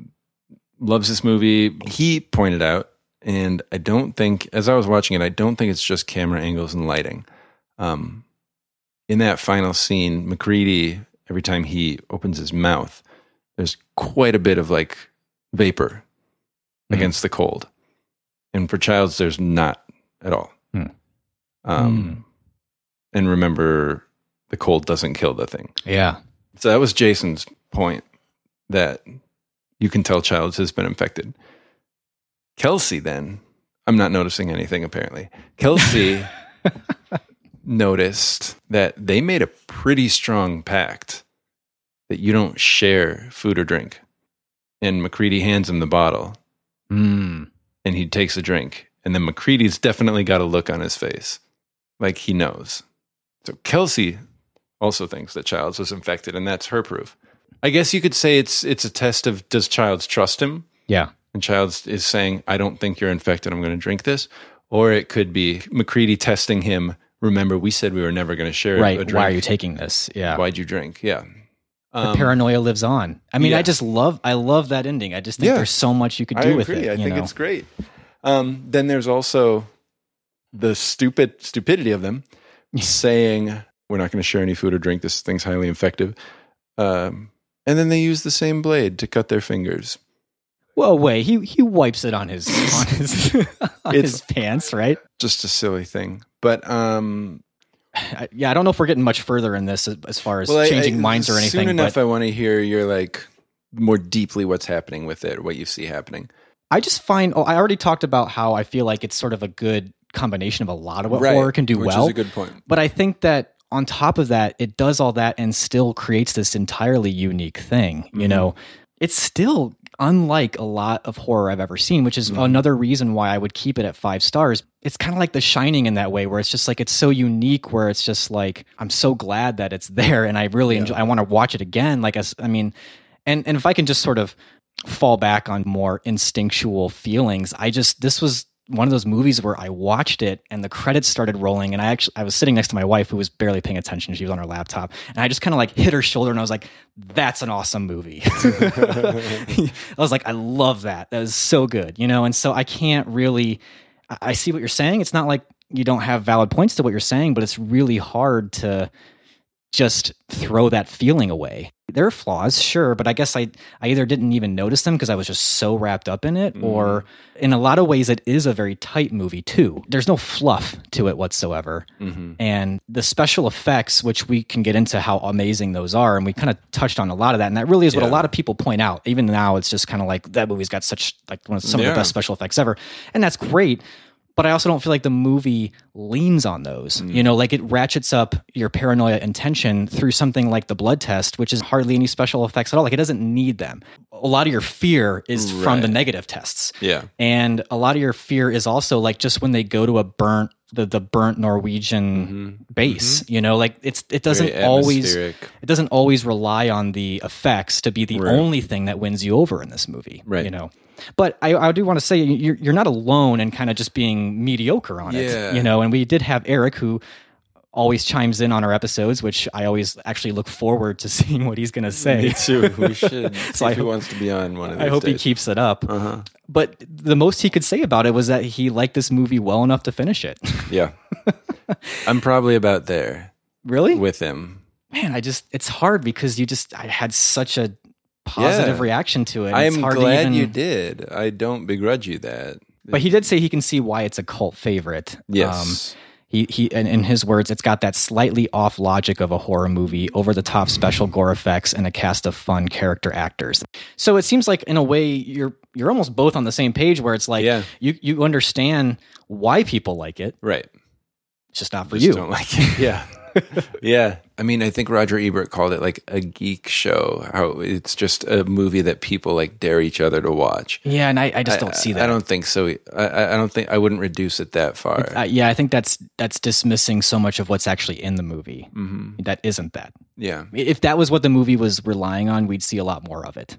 loves this movie. He pointed out, and I don't think, as I was watching it, I don't think it's just camera angles and lighting. Um, in that final scene, MacReady, every time he opens his mouth, there's quite a bit of like vapor Mhm. against the cold. And for Childs, there's not at all. Hmm. Um, And remember, the cold doesn't kill the thing. Yeah. So that was Jason's point that you can tell Childs has been infected. Kelsey, then, I'm not noticing anything apparently. Kelsey *laughs* noticed that they made a pretty strong pact that you don't share food or drink. And MacReady hands him the bottle Mm. And he takes a drink. And then MacReady's definitely got a look on his face like he knows. So Kelsey also thinks that Childs was infected, and that's her proof. I guess you could say it's it's a test of does Childs trust him? Yeah. And Childs is saying, I don't think you're infected, I'm gonna drink this. Or it could be MacReady testing him. Remember, we said we were never gonna share a Right. Why are you taking this? Yeah. Why'd you drink? Yeah. The Um, paranoia lives on. I mean, yeah. I just love I love that ending. I just think Yeah. there's so much you could do with it. I think know? it's great. Um, then there's also the stupid stupidity of them *laughs* saying we're not going to share any food or drink. This thing's highly infective. Um, and then they use the same blade to cut their fingers. Well, wait, he he wipes it on his on his *laughs* on his pants, right? Just a silly thing. But um, I, yeah, I don't know if we're getting much further in this as, as far as well, changing I- minds or anything. Soon enough, I want to hear your like more deeply what's happening with it, what you see happening. I just find oh, I already talked about how I feel like it's sort of a good combination of a lot of what Right, horror can do which well. is a good point. But I think that on top of that, it does all that and still creates this entirely unique thing. You Mhm. know, it's still unlike a lot of horror I've ever seen, which is Mhm. another reason why I would keep it at five stars. It's kind of like The Shining in that way, where it's just like it's so unique, where it's just like I'm so glad that it's *laughs* there, and I really enjoy. I want to watch it again. Like, as, I mean, and and if I can just sort of fall back on more instinctual feelings, I just this was one of those movies where I watched it and the credits started rolling and I actually I was sitting next to my wife who was barely paying attention. She was on her laptop and I just kind of like hit her shoulder and I was like, "That's an awesome movie." *laughs* I was like, "I love that. That was so good," you know. And so I can't really. I- I see what you're saying. It's not like you don't have valid points to what you're saying, but it's really hard to just throw that feeling away. There are flaws, sure, but I guess I I either didn't even notice them because I was just so wrapped up in it, or in a lot of ways it is a very tight movie too. There's no fluff to it whatsoever. Mhm. And the special effects, which we can get into how amazing those are, and we kind of touched on a lot of that, and that really is what a lot of people point out. Even now, it's just kind of like that movie's got such like one of some of the best special effects ever, and that's great. But I also don't feel like the movie leans on those. Mm. You know, like it ratchets up your paranoia and tension through something like the blood test, which is hardly any special effects at all. Like it doesn't need them. A lot of your fear is from the negative tests. Yeah. And a lot of your fear is also like just when they go to a burnt the the burnt Norwegian base, you know, like it's it doesn't Mm-hmm. Very always atmospheric. it doesn't always rely on the effects to be the Right. only thing that wins you over in this movie, Right. you know. But I, I do want to say you're you're not alone in kind of just being mediocre on Yeah. it, you know. And we did have Eric who always chimes in on our episodes, which I always actually look forward to *laughs* seeing what he's going to say. Me too. We *laughs* should. So I hope- wants to be on one of these I hope he keeps it up. Uh-huh. But the most he could say about it was that he liked this movie well enough to finish it. Yeah. *laughs* I'm probably about there really? with him. Man, I just it's hard because you just I had such a positive Yeah. reaction to it. I'm glad even- you did. I don't begrudge you that. But he did say he can see why it's a cult favorite. Yes. Um, he he and in his words, it's got that slightly off logic of a horror movie, over the top special gore effects, and a cast of fun character actors. So it seems like in a way you're you're almost both on the same page where it's like Yeah. you you understand why people like it. right. It's just not for Just you. don't like it. *laughs* Yeah. Yeah. I mean, I think Roger Ebert called it like a geek show. How it's just a movie that people like dare each other to watch. Yeah, and I, I just don't see that. I don't think so. I, I I don't think I wouldn't reduce it that far. Uh, yeah, I think that's that's dismissing so much of what's actually in the movie. Mhm. That isn't that. Yeah. If that was what the movie was relying on, we'd see a lot more of it.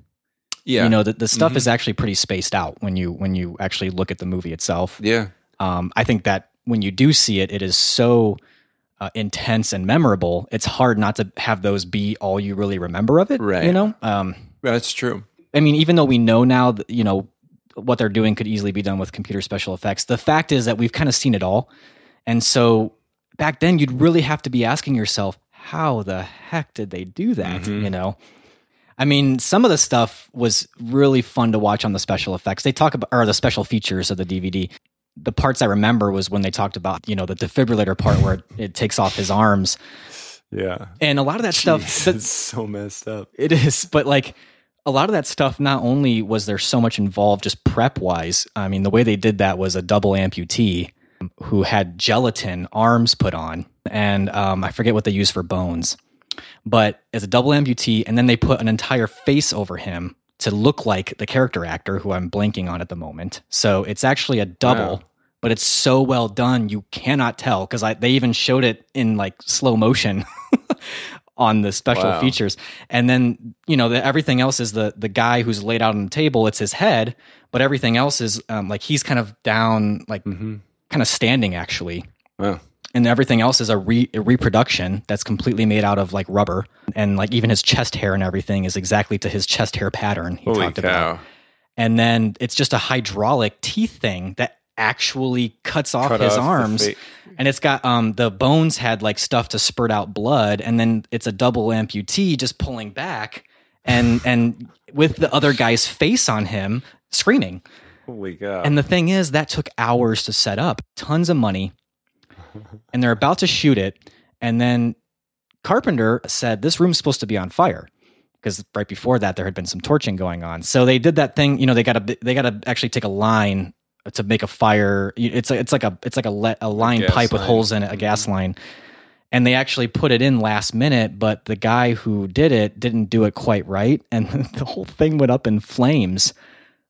Yeah. You know, the, the stuff Mhm. is actually pretty spaced out when you when you actually look at the movie itself. Yeah. Um, I think that when you do see it, it is so uh, intense and memorable. It's hard not to have those be all you really remember of it. Right. You know. Um, That's true. I mean, even though we know now that you know what they're doing could easily be done with computer special effects, the fact is that we've kind of seen it all, and so back then you'd really have to be asking yourself, how the heck did they do that? Mhm. You know. I mean, some of the stuff was really fun to watch on the special effects. They talk about or the special features of the DVD. The parts I remember was when they talked about you know the defibrillator part where it, takes off his arms, Yeah. and a lot of that stuff. It's so messed up. it is, but like a lot of that stuff. Not only was there so much involved, just prep wise. I mean, the way they did that was a double amputee who had gelatin arms put on, and um, I forget what they used for bones, but as a double amputee, and then they put an entire face over him to look like the character actor who I'm blanking on at the moment. So it's actually a double. Wow. But it's so well done, you cannot tell because they even showed it in like slow motion *laughs* on the special Wow. features. And then you know the, everything else is the the guy who's laid out on the table. It's his head, but everything else is um, like he's kind of down, like Mm-hmm. kind of standing actually Wow. And everything else is a, re- a reproduction that's completely made out of like rubber. And like even his chest hair and everything is exactly to his chest hair pattern he Holy talked cow. about and then it's just a hydraulic teeth thing that actually cuts off Cut his off arms. and it's got um the bones had like stuff to spurt out blood. And then it's a double amputee just pulling back and and with the other guy's face on him screaming. Holy cow. and the thing is, that took hours to set up, tons of money, and they're about to shoot it. And then Carpenter said, This room's supposed to be on fire. Because right before that, there had been some torching going on. So they did that thing. You know, they got to they got to actually take a line to make a fire. It's a, it's like a it's like a le- a line gas pipe with holes in it, a gas mm-hmm. line. And they actually put it in last minute, but the guy who did it didn't do it quite right, *laughs* and the whole thing went up in flames,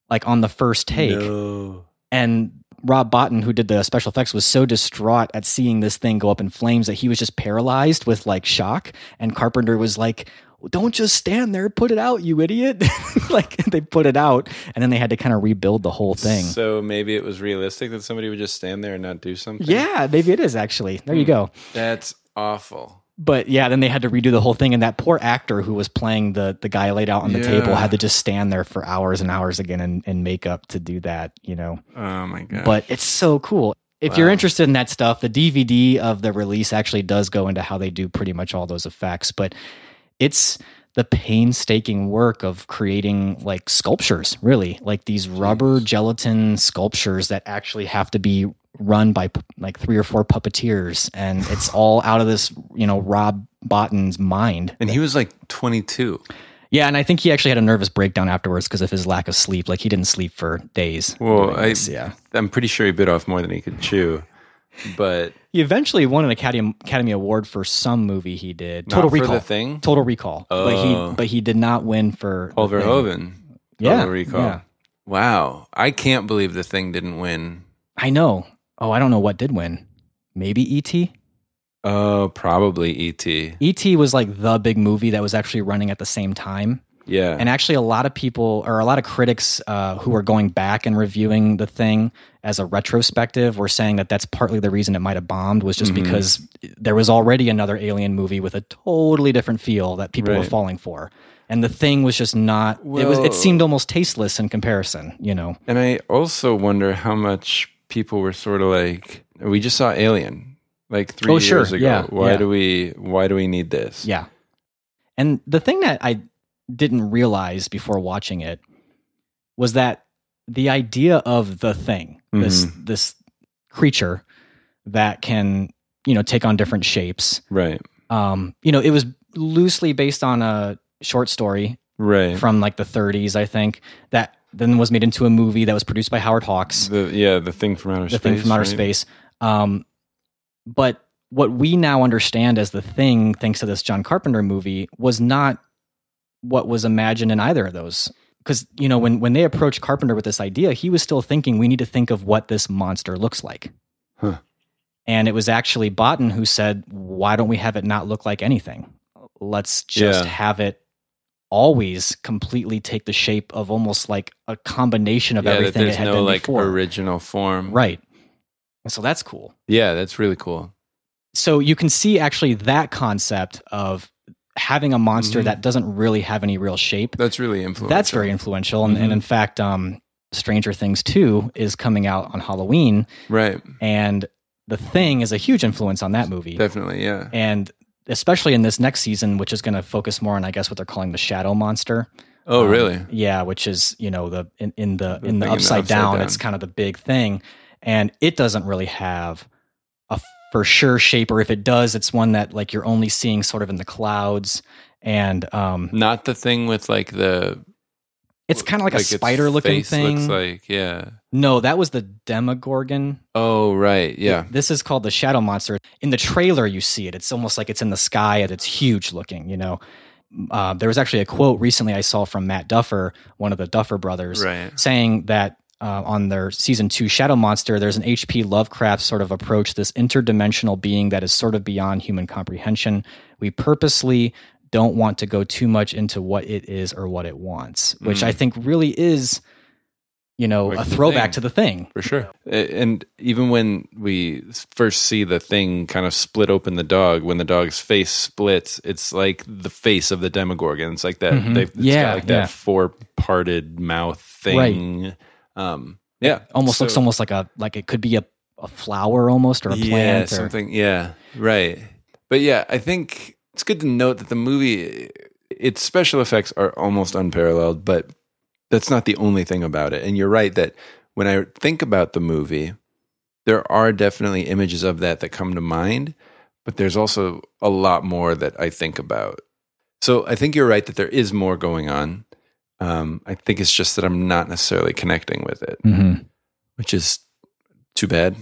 like on the first take No. and Rob Bottin, who did the special effects, was so distraught at seeing this thing go up in flames that he was just paralyzed with like shock. And Carpenter was like, "Don't just stand there, put it out, you idiot!" *laughs* like they put it out, and then they had to kind of rebuild the whole thing. So maybe it was realistic that somebody would just stand there and not do something. yeah, maybe it is actually. There you hmm. go. That's awful. But yeah, then they had to redo the whole thing, and that poor actor who was playing the the guy laid out on the table had to just stand there for hours and hours again in, in makeup to do that. You know. Oh my god. but it's so cool. If you're interested in that stuff, the DVD of the release actually does go into how they do pretty much all those effects, but it's the painstaking work of creating like sculptures, really, like these rubber gelatin sculptures that actually have to be run by like three or four puppeteers, and it's all out of this, you know, Rob Bottin's mind. and he was like 22. Yeah, and I think he actually had a nervous breakdown afterwards because of his lack of sleep. Like he didn't sleep for days. Well, I yeah. I'm pretty sure he bit off more than he could chew. But He eventually won an Academy Academy Award for some movie he did. Total for The Recall. Thing? Total Recall. Oh. But Oh. he but he did not win for Paul Verhoeven. Yeah, Total Recall. yeah. Wow. I can't believe the thing didn't win. I know. Oh, I don't know what did win. Maybe E.T. Oh, probably E.T. E.T. was like the big movie that was actually running at the same time. Yeah. And actually, a lot of people or a lot of critics uh, who are going back and reviewing the thing as a retrospective were saying that that's partly the reason it might have bombed was just Mhm. because there was already another alien movie with a totally different feel that people were falling for. And the thing was just not. it was. It seemed almost tasteless in comparison. You know. And I also wonder how much people were sort of like, we just saw Alien like three Oh, years sure. ago. Yeah, Why yeah. do we? Why do we need this? Yeah. And the thing that I didn't realize before watching it was that the idea of the thing, this this creature that can, you know, take on different shapes. Right. Um, you know, it was loosely based on a short story Right. from like the 30s, I think, that then was made into a movie that was produced by Howard Hawks the yeah, the thing from outer the space. thing from outer right? space. Um, but what we now understand as the thing, thanks to this John Carpenter movie, was not what was imagined in either of those. Because you know, when when they approached Carpenter with this idea, he was still thinking we need to think of what this monster looks like. Huh. And it was actually Bottin who said, "Why don't we have it not look like anything? Let's just Yeah. have it." Always completely take the shape of almost like a combination of Yeah, that everything it there's had no been like before. original form. Right. And so that's cool. Yeah, that's really cool. So you can see actually that concept of having a monster Mhm. that doesn't really have any real shape. That's really influential. That's very influential. And, and Mhm. in fact, um, Stranger Things 2 is coming out on Halloween. right. And The Thing is a huge influence on that movie. Definitely, yeah. And especially in this next season, which is going to focus more on, I guess, what they're calling the shadow monster. Oh, Um, really? Yeah, which is you know the in, in the The in the in the upside, upside down, down. It's kind of the big thing, and it doesn't really have a for sure shape, or if it does, it's one that like you're only seeing sort of in the clouds, and um, Not the thing with like the it's kind of like, a spider looking thing. Looks like yeah. no, that was the Demogorgon. Oh right, yeah. This is called the shadow monster. In the trailer, you see it. It's almost like it's in the sky and it's huge looking. You know, uh, there was actually a quote recently I saw from Matt Duffer, one of the Duffer brothers, Right. saying that uh, on their season two Shadow Monster, there's an H.P. Lovecraft sort of approach, this interdimensional being that is sort of beyond human comprehension. We purposely don't want to go too much into what it is or what it wants, which Mm. I think really is, you know, Like a throwback thing. to the thing. For sure. And even when we first see the thing kind of split open the dog, when the dog's face splits, it's like the face of the Demogorgon. It's like that. Mhm. They've, it's Yeah, got like yeah. that four parted mouth thing. Um, yeah. Almost looks almost like a like it could be a, a flower almost or a yeah, plant or something. Yeah, right. But yeah, I think it's good to note that the movie, its special effects are almost unparalleled, but that's not the only thing about it. And you're right that when I think about the movie, there are definitely images of that that come to mind, but there's also a lot more that I think about. So I think you're right that there is more going on. Um, I think it's just that I'm not necessarily connecting with it, Mhm. which is too bad.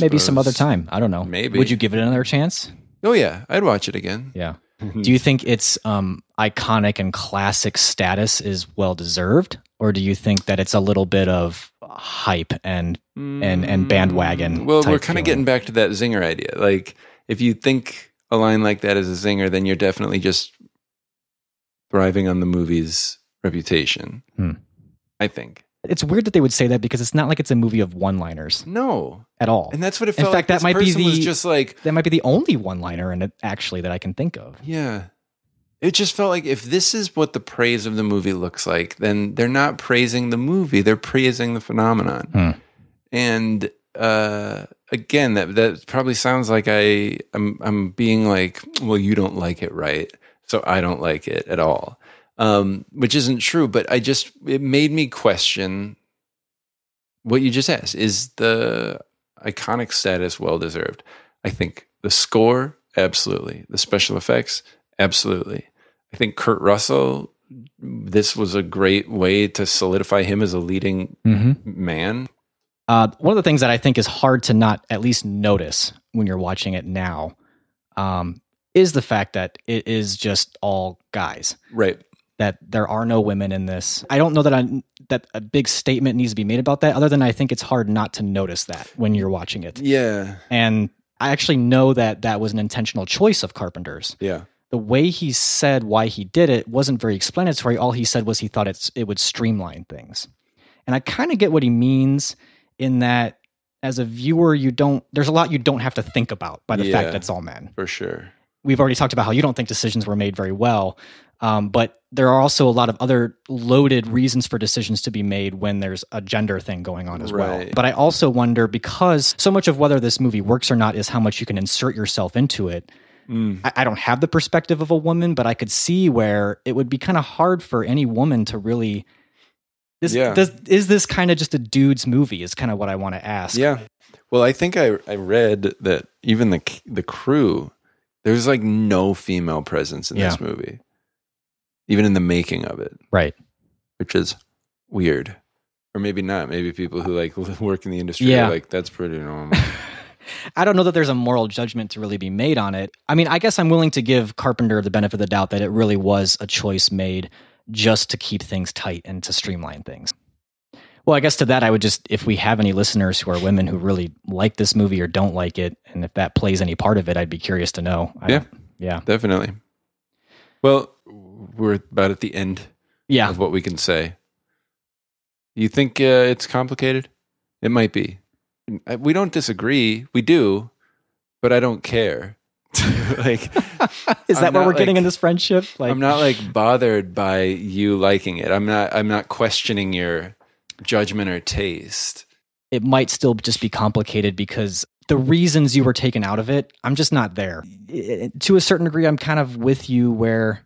Maybe some other time. I don't know. Maybe. Would you give it another chance? Oh yeah, I'd watch it again. Yeah. *laughs* Do you think its um, iconic and classic status is well deserved, or do you think that it's a little bit of hype and and and bandwagon? Mm, Well, we're kind of getting back to that zinger idea. Like, if you think a line like that is a zinger, then you're definitely just thriving on the movie's reputation. Hmm. I think. It's weird that they would say that because it's not like it's a movie of one-liners No, at all. and that's what it felt. In fact, like that might be the- just like, that might be the only one-liner in it actually that I can think of. yeah. It just felt like if this is what the praise of the movie looks like, then they're not praising the movie; they're praising the phenomenon. Hmm. and uh again that that probably sounds like i i'm i'm being like well you don't like it right so i don't like it at all um which isn't true but i just it made me question what you just asked. Is the iconic status well deserved? I think the score absolutely. The special effects absolutely. I think kurt russell this was a great way to solidify him as a leading Mm-hmm. man. Uh, one of the things that I think is hard to not at least notice when you're watching it now um, is the fact that it is just all guys. right That there are no women in this. I don't know that I that a big statement needs to be made about that. Other than I think it's hard not to notice that when you're watching it. Yeah. And I actually know that that was an intentional choice of Carpenter's. Yeah. The way he said why he did it wasn't very explanatory. All he said was he thought it's it would streamline things. And I kind of get what he means in that as a viewer you don't there's a lot you don't have to think about by the Yeah. fact that it's all men. For sure. We've already talked about how you don't think decisions were made very well. Um, but there are also a lot of other loaded reasons for decisions to be made when there's a gender thing going on as well. But I also wonder because so much of whether this movie works or not is how much you can insert yourself into it. Mm. I, I don't have the perspective of a woman, but I could see where it would be kind of hard for any woman to really. This, Yeah. does, is this kind of just a dude's movie? Is kind of what I want to ask. Yeah. Well, I think I I read that even the the crew there's like no female presence in this movie. Even in the making of it, Right. which is weird. Or maybe not. Maybe people who like *laughs* work in the industry Yeah. are like that's pretty normal. *laughs* I don't know that there's a moral judgment to really be made on it. I mean, I guess I'm willing to give Carpenter the benefit of the doubt that it really was a choice made just to keep things tight and to streamline things. Well, I guess to that, I would just, if we have any listeners who are women who really like this movie or don't like it, and if that plays any part of it, I'd be curious to know. I Yeah. Yeah. Definitely. Well, we're about at the end Yeah. of what we can say. You think uh, it's complicated? It might be. We don't disagree. We do, but I don't care. *laughs* like, *laughs* Is I'm that what we're getting in this friendship? Like, I'm not like bothered by you liking it. I'm not. I'm not questioning your judgment or taste. it might still just be complicated because the reasons you were taken out of it, I'm just not there. I- to a certain degree, I'm kind of with you where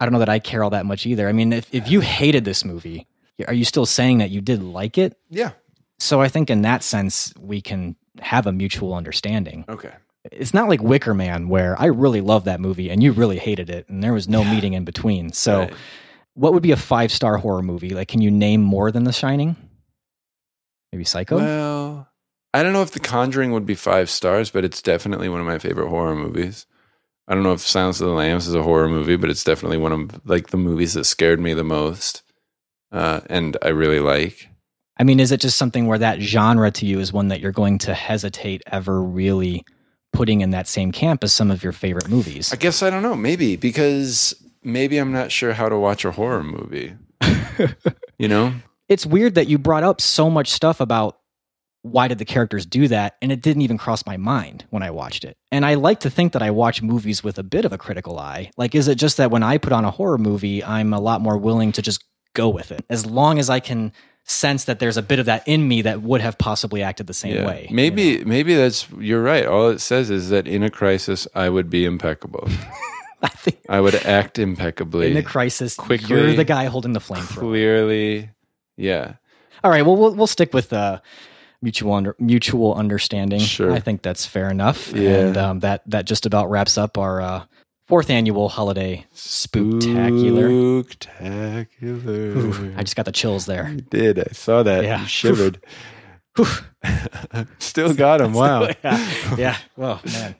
I don't know that I care all that much either. I mean, if, if you hated this movie, are you still saying that you did like it? Yeah, So I think in that sense, we can have a mutual understanding. Okay. It's not like Wicker Man, where I really love that movie and you really hated it, and there was no meeting in between. So, Right. what would be a five star horror movie? Like, can you name more than The Shining? Maybe Psycho? Well, I don't know if The Conjuring would be five stars, but it's definitely one of my favorite horror movies. I don't know if Silence of the Lambs is a horror movie, but it's definitely one of like the movies that scared me the most, uh, and I really like. I mean, is it just something where that genre to you is one that you're going to hesitate ever really putting in that same camp as some of your favorite movies? I guess I don't know, maybe because maybe I'm not sure how to watch a horror movie. *laughs* you know, it's weird that you brought up so much stuff about why did the characters do that and it didn't even cross my mind when i watched it and i like to think that i watch movies with a bit of a critical eye like is it just that when i put on a horror movie i'm a lot more willing to just go with it as long as i can sense that there's a bit of that in me that would have possibly acted the same Yeah. way Maybe maybe that's you're right. All it says is that in a crisis I would be impeccable. *laughs* I think I would act impeccably. in a crisis quickly, you're the guy holding the flamethrower clearly. Yeah. all right well we'll, we'll stick with uh mutual under, mutual understanding Sure. i think that's fair enough Yeah. and um, that that just about wraps up our uh fourth annual holiday spooktacular Spooktacular. i just got the chills there You did. I saw that. Yeah. You shivered. *laughs* *laughs* Still got him. *laughs* Wow. yeah yeah well man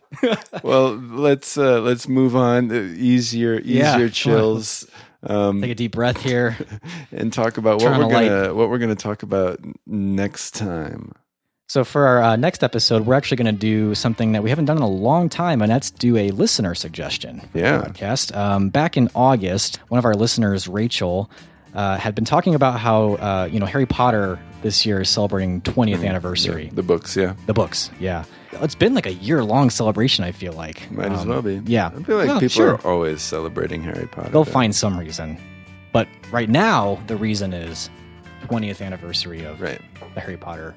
well, let's uh, let's move on. Easier, easier Yeah, chills. Um, take a deep breath here *laughs* and talk about what we're on a light. gonna what we're gonna talk about next time. So for our uh, next episode, we're actually going to do something that we haven't done in a long time, and that's do a listener suggestion. Yeah. podcast. Um, back in August, one of our listeners, Rachel, uh, had been talking about how uh, you know Harry Potter this year is celebrating 20th anniversary. The books, yeah, The books, yeah. It's been like a year long celebration. I feel like might as Um, well be. Yeah, I feel like Well, people sure. are always celebrating Harry Potter. They'll though. find some reason, but right now the reason is 20th anniversary of right, the Harry Potter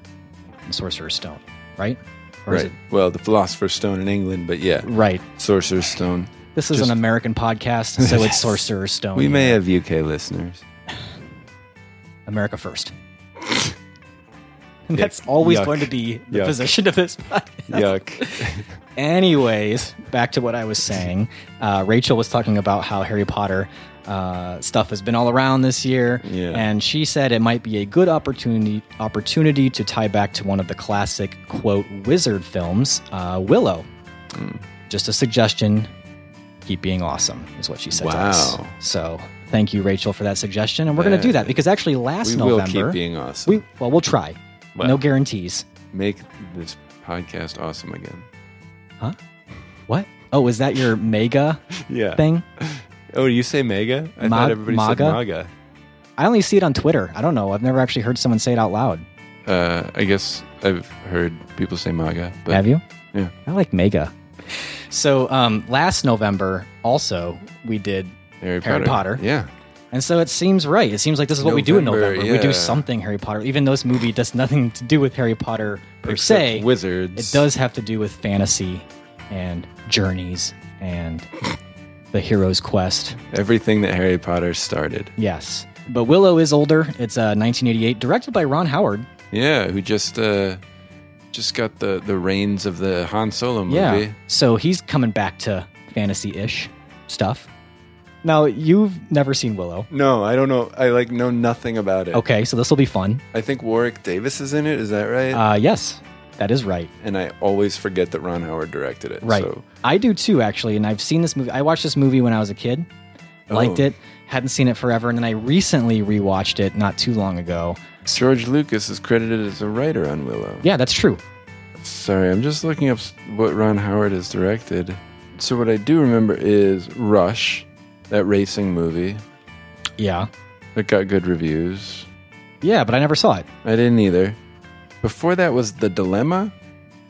and Sorcerer's Stone, right? Or is right. Well, the Philosopher's Stone in England, but yeah, right? Sorcerer's Stone. This is Just- an American podcast, so it's *laughs* Sorcerer's Stone. We may have UK listeners. America first. And *laughs* that's always Yuck. going to be the Yuck. position of this podcast. Yuck. *laughs* Anyways, back to what I was saying. Uh, Rachel was talking about how Harry Potter uh, stuff has been all around this year, Yeah. and she said it might be a good opportunity opportunity to tie back to one of the classic quote wizard films, uh, Willow. Hmm. Just a suggestion. Keep being awesome is what she said to us. Wow. So thank you, Rachel, for that suggestion, and we're going to do that because actually last we November will keep being awesome. we well we'll try. Well. no guarantees. Make this podcast awesome again. Huh? What? Oh, is that your mega *laughs* Yeah. thing? Oh, do you say mega? I Ma- thought everybody MAGA? said MAGA. I only see it on Twitter. I don't know. I've never actually heard someone say it out loud. Uh, I guess I've heard people say MAGA. But Have you? Yeah. I like mega. So um, last November, also we did, Harry, Harry Potter. Yeah. And so it seems right. It seems like this is what we do in November, November. We do something Harry Potter, even though this movie does nothing to do with Harry Potter per Except se. wizards. It does have to do with fantasy and journeys and the hero's quest. Everything that Harry Potter started. Yes. But Willow is older. It's uh, 1988, directed by Ron Howard. Yeah, who just uh, just got the the reins of the Han Solo movie. Yeah. So he's coming back to fantasy ish stuff. Now, you've never seen Willow. No, I don't know. I like know nothing about it. Okay, so this will be fun. I think Warwick Davis is in it. Is that right? Uh, yes, that is right. and I always forget that Ron Howard directed it. Right. So I do too, actually. And I've seen this movie. I watched this movie when I was a kid, liked Oh. it, hadn't seen it forever. And then I recently rewatched it not too long ago. George Lucas is credited as a writer on Willow. Yeah, that's true. Sorry, I'm just looking up what Ron Howard has directed. So what I do remember is Rush, that racing movie Yeah. It got good reviews. Yeah, but I never saw it. I didn't either. Before that was The Dilemma,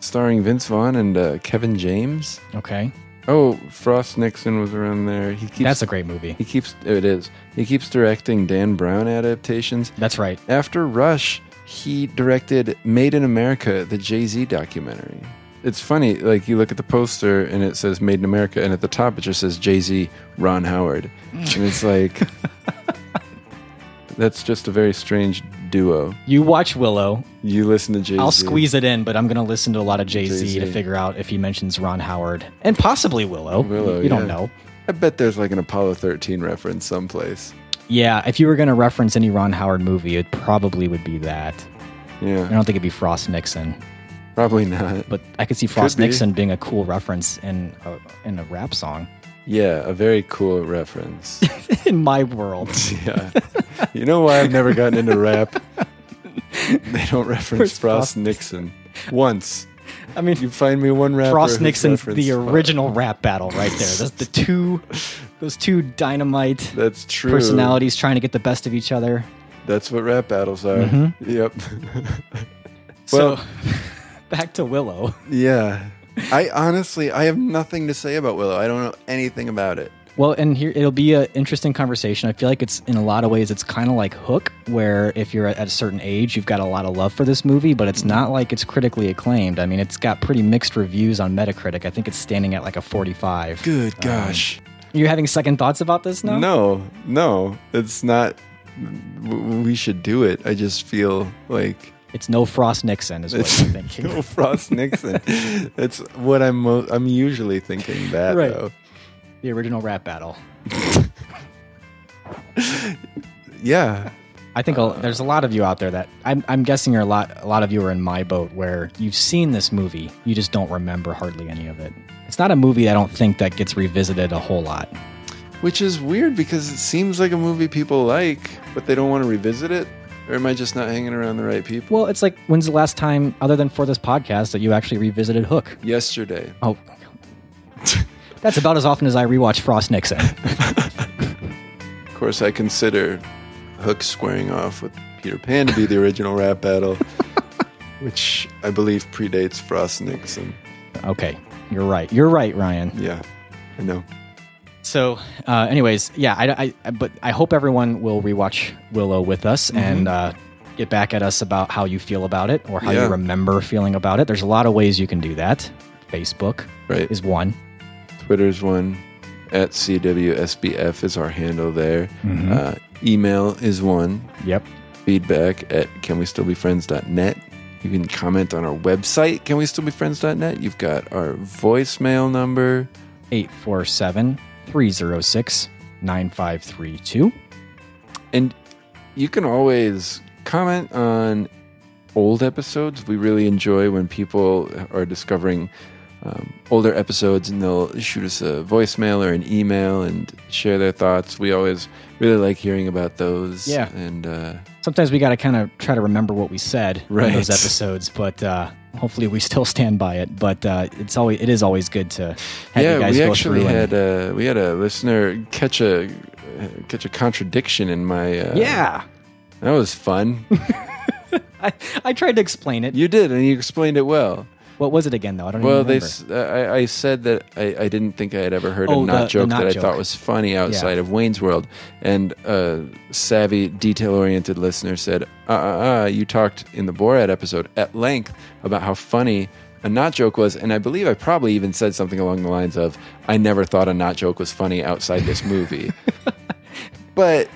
starring Vince Vaughn and uh, Kevin James. Okay. Oh, Frost Nixon was around there. He keeps That's a great movie. he keeps it is. He keeps directing Dan Brown adaptations. That's right. After Rush, he directed Made in America, the Jay Z documentary. It's funny, like you look at the poster and it says Made in America, and at the top it just says Jay Z, Ron Howard. Mm. and it's like, *laughs* That's just a very strange duo. You watch Willow. You listen to Jay Z. I'll squeeze it in, but I'm going to listen to a lot of Jay Z to figure out if he mentions Ron Howard and possibly Willow. Willow. you don't know. I bet there's like an Apollo 13 reference someplace. Yeah, if you were going to reference any Ron Howard movie, it probably would be that. Yeah. I don't think it'd be Frost Nixon, probably not. but I could see Frost be. Nixon being a cool reference in a, in a rap song. Yeah, a very cool reference. *laughs* in my world, *laughs* yeah. You know why I've never gotten into rap? *laughs* They don't reference Frost Frost? Nixon once. I mean, You find me one rapper. Frost Nixon's referenced the Frost. original rap battle right there. Those the two, those two dynamite That's true. personalities trying to get the best of each other. That's what rap battles are. Mhm. Yep. So, Well- back to Willow. yeah. I honestly, I have nothing to say about Willow. I don't know anything about it. Well, and here it'll be an interesting conversation. I feel like it's in a lot of ways it's kind of like Hook, where if you're at a certain age, you've got a lot of love for this movie, but it's not like it's critically acclaimed. I mean, it's got pretty mixed reviews on Metacritic. I think it's standing at like a 45. Good um, gosh. You're having second thoughts about this now? No, no, it's not. We should do it. I just feel like It's no Frost Nixon, is what it's I'm thinking. *laughs* no Frost Nixon. *laughs* That's what I'm. Mo- I'm usually thinking that Right. though. The original rap battle. *laughs* Yeah, I think a uh, there's a lot of you out there that I'm, I'm guessing you're a lot a lot of you are in my boat where you've seen this movie, you just don't remember hardly any of it. It's not a movie I don't think that gets revisited a whole lot. which is weird because it seems like a movie people like, but they don't want to revisit it. Or am I just not hanging around the right people? Well, it's like when's the last time, other than for this podcast, that you actually revisited Hook? Yesterday. Oh, *laughs* that's about as often as I rewatch Frost Nixon. Of course, I consider Hook squaring off with Peter Pan to be the original rap battle, *laughs* which I believe predates Frost Nixon. okay, you're right. You're right, Ryan. Yeah, I know. So, uh, anyways, yeah, I, I, but I hope everyone will rewatch Willow with us and uh, get back at us about how you feel about it or how Yeah. you remember feeling about it. There's a lot of ways you can do that. Facebook Right. is one. Twitter's one. At CWSBF is our handle there. Uh, email is one. Yep. Feedback at canwestillbefriends.net. You can comment on our website, canwestillbefriends.net. You've got our voicemail number. 847 306 9532. And you can always comment on old episodes. We really enjoy when people are discovering um, older episodes and they'll shoot us a voicemail or an email and share their thoughts. We always really like hearing about those. Yeah. And uh, Sometimes we got to kind of try to remember what we said Right. in those episodes, but uh, hopefully we still stand by it. But uh, it's always it is always good to have yeah, you guys we go actually through and- had uh, we had a listener catch a catch a contradiction in my uh, yeah. that was fun. *laughs* I, I tried to explain it. you did, and you explained it well. What was it again, though? I don't Well, even they s- uh, I, I said that I, I didn't think I had ever heard Oh, a the- not the joke not that I thought was funny outside of Wayne's World, and a savvy, detail-oriented listener said, "Uh, uh, uh, you talked in the Borat episode at length about how funny." A not joke was, and I believe I probably even said something along the lines of, "I never thought a not joke was funny outside this movie." *laughs* but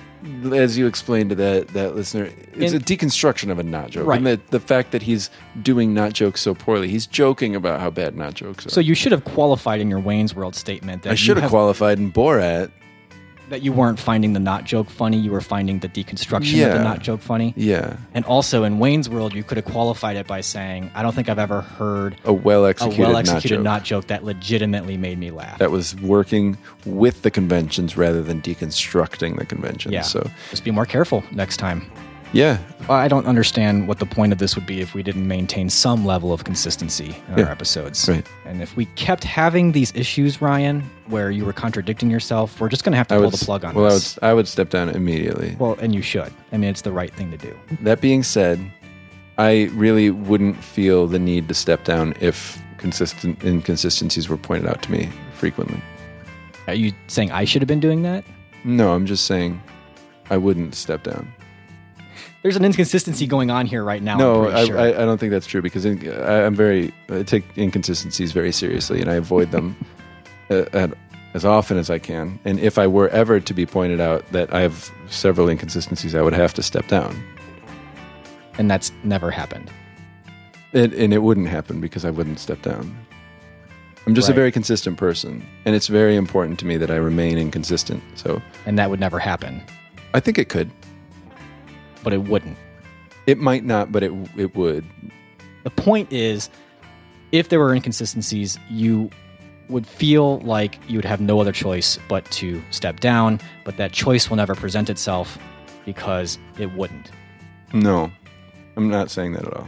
as you explained to that that listener, it's In- a deconstruction of a not joke, Right. and the the fact that he's doing not jokes so poorly, he's joking about how bad not jokes are. So you should have qualified in your Wayne's World statement that I should you have qualified in Borat. That you weren't finding the not joke funny. You were finding the deconstruction of the not joke funny. Yeah, And also in Wayne's World, you could have qualified it by saying, "I don't think I've ever heard a well a executed well not executed not joke that legitimately made me laugh." that was working with the conventions rather than deconstructing the conventions. yeah. So just be more careful next time. Yeah, I don't understand what the point of this would be if we didn't maintain some level of consistency in Yeah. our episodes. Right. And if we kept having these issues, Ryan, where you were contradicting yourself, we're just going to have to I pull would the plug on well, this. I would I would step down immediately. Well, and you should. I mean, it's the right thing to do. That being said, I really wouldn't feel the need to step down if consistent inconsistencies were pointed out to me frequently. Are you saying I should have been doing that? No, I'm just saying I wouldn't step down. There's an inconsistency going on here right now. no, I, sure. I, I don't think that's true because in, I, I'm very I take inconsistencies very seriously and I avoid them at, *laughs* uh, at as often as I can. And if I were ever to be pointed out that I have several inconsistencies, I would have to step down. And that's never happened. It, and it wouldn't happen because I wouldn't step down. I'm just a very consistent person, and it's very important to me that I remain inconsistent. So And that would never happen. I think it could. But it wouldn't. It might not, but it it would. The point is, if there were inconsistencies, you would feel like you would have no other choice but to step down, but that choice will never present itself because it wouldn't. No, I'm not saying that at all.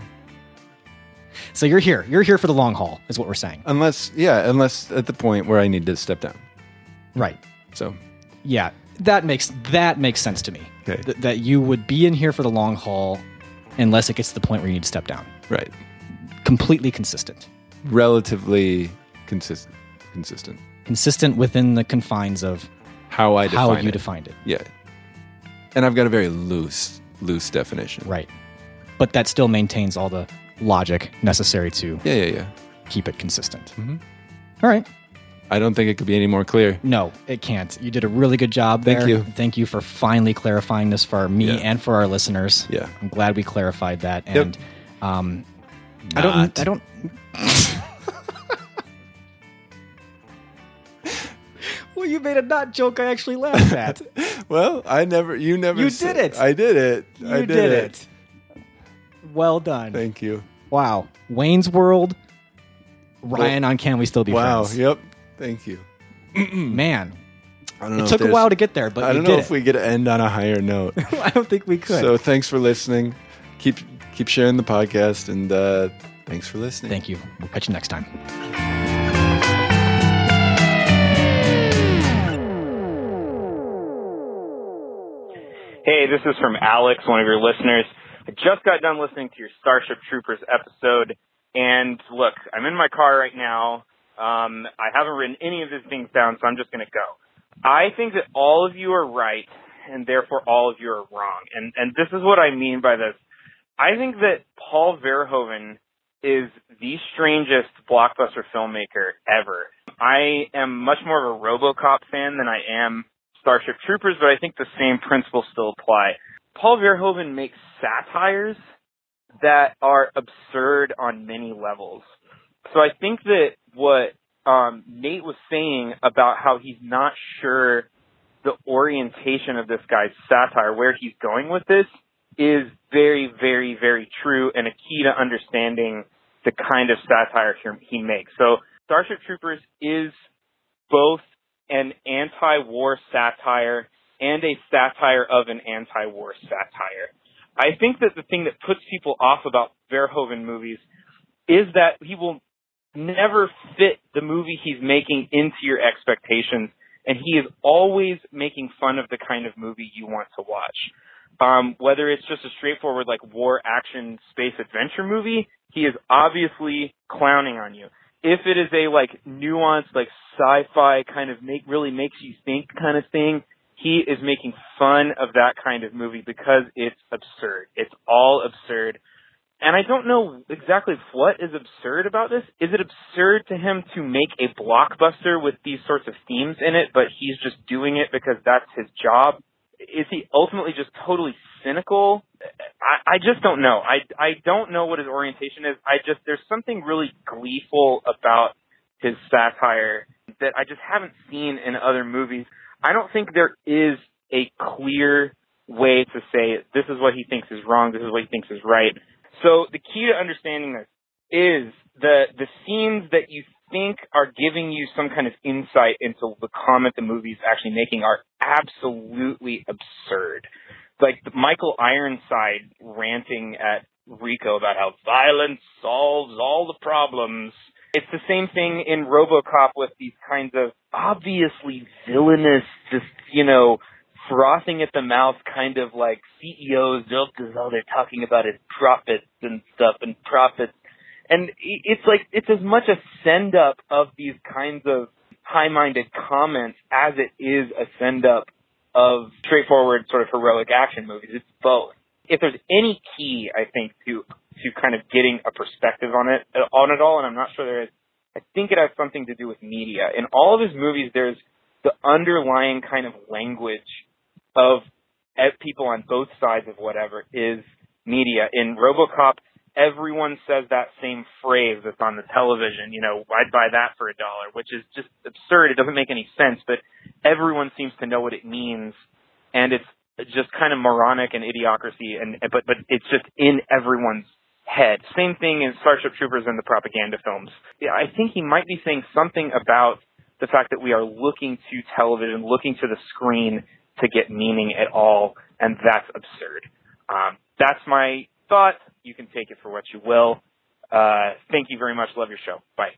So you're here. You're here for the long haul, is what we're saying. Unless, yeah, unless at the point where I need to step down. Right. So Yeah, that makes that makes sense to me. Okay. Th- that you would be in here for the long haul, unless it gets to the point where you need to step down. right, Completely consistent, relatively consistent. Consistent. consistent within the confines of How I define how it. you defined it. Yeah, and I've got a very loose loose definition. Right. But that still maintains all the logic necessary to Yeah, yeah, yeah. keep it consistent. Mhm. All right. I don't think it could be any more clear. No, it can't. You did a really good job Thank there. you. Thank you for finally clarifying this for me Yeah. and for our listeners. Yeah. I'm glad we clarified that. And um, I don't. Not. I don't. *laughs* well, you made a not joke. I actually laughed at. *laughs* Well, I never. You never. You said- did it. I did it. I You did, it. Well done. Thank you. wow. Wayne's World. Ryan on Can We Still Be Wow. Friends? Yep. Thank you. *clears throat* Man, I don't know. it took a while to get there, but I don't did know it. if we get to end on a higher note. *laughs* I don't think we could. so thanks for listening. Keep keep sharing the podcast, and uh, thanks for listening. Thank you. We'll catch you next time. Hey, this is from Alex, one of your listeners. I just got done listening to your Starship Troopers episode, and look, I'm in my car right now. Um, I haven't written any of these things down, so I'm just going to go. I think that all of you are right, and therefore all of you are wrong. And and this is what I mean by this. I think that Paul Verhoeven is the strangest blockbuster filmmaker ever. I am much more of a RoboCop fan than I am Starship Troopers, but I think the same principles still apply. Paul Verhoeven makes satires that are absurd on many levels. So I think that what um, Nate was saying about how he's not sure the orientation of this guy's satire, where he's going with this, is very, very, very true and a key to understanding the kind of satire he he makes. So Starship Troopers is both an anti-war satire and a satire of an anti-war satire. I think that the thing that puts people off about Verhoeven movies is that he will never fit the movie he's making into your expectations, and he is always making fun of the kind of movie you want to watch. Um, whether it's just a straightforward like war action space adventure movie, he is obviously clowning on you. If it is a like nuanced like sci-fi kind of make really makes you think kind of thing, he is making fun of that kind of movie because it's absurd. It's all absurd. And I don't know exactly what is absurd about this. Is it absurd to him to make a blockbuster with these sorts of themes in it, but he's just doing it because that's his job? Is he ultimately just totally cynical? I, I just don't know. I, I don't know what his orientation is. I just, there's something really gleeful about his satire that I just haven't seen in other movies. I don't think there is a clear way to say this is what he thinks is wrong, this is what he thinks is right. So the key to understanding this is the the scenes that you think are giving you some kind of insight into the comment the movie's actually making are absolutely absurd. Like Michael Ironside ranting at Rico about how violence solves all the problems. It's the same thing in RoboCop with these kinds of obviously villainous, just you know, frothing at the mouth kind of like CEOs joke because all they're talking about is profits and stuff and profits. And it's like, it's as much a send up of these kinds of high minded comments as it is a send up of straightforward sort of heroic action movies. It's both. If there's any key, I think, to, to kind of getting a perspective on it, on it all, and I'm not sure there is, I think it has something to do with media. In all of his movies, there's the underlying kind of language of eh, people on both sides of whatever is media. In RoboCop, everyone says that same phrase that's on the television. You know, I'd buy that for a dollar, which is just absurd. It doesn't make any sense, but everyone seems to know what it means, and it's just kind of moronic and idiocracy. And eh, but but it's just in everyone's head. Same thing in Starship Troopers and the propaganda films. Yeah, I think he might be saying something about the fact that we are looking to television, looking to the screen to get meaning at all, and that's absurd. Um, that's my thought. You can take it for what you will. Uh, thank you very much. Love your show. Bye.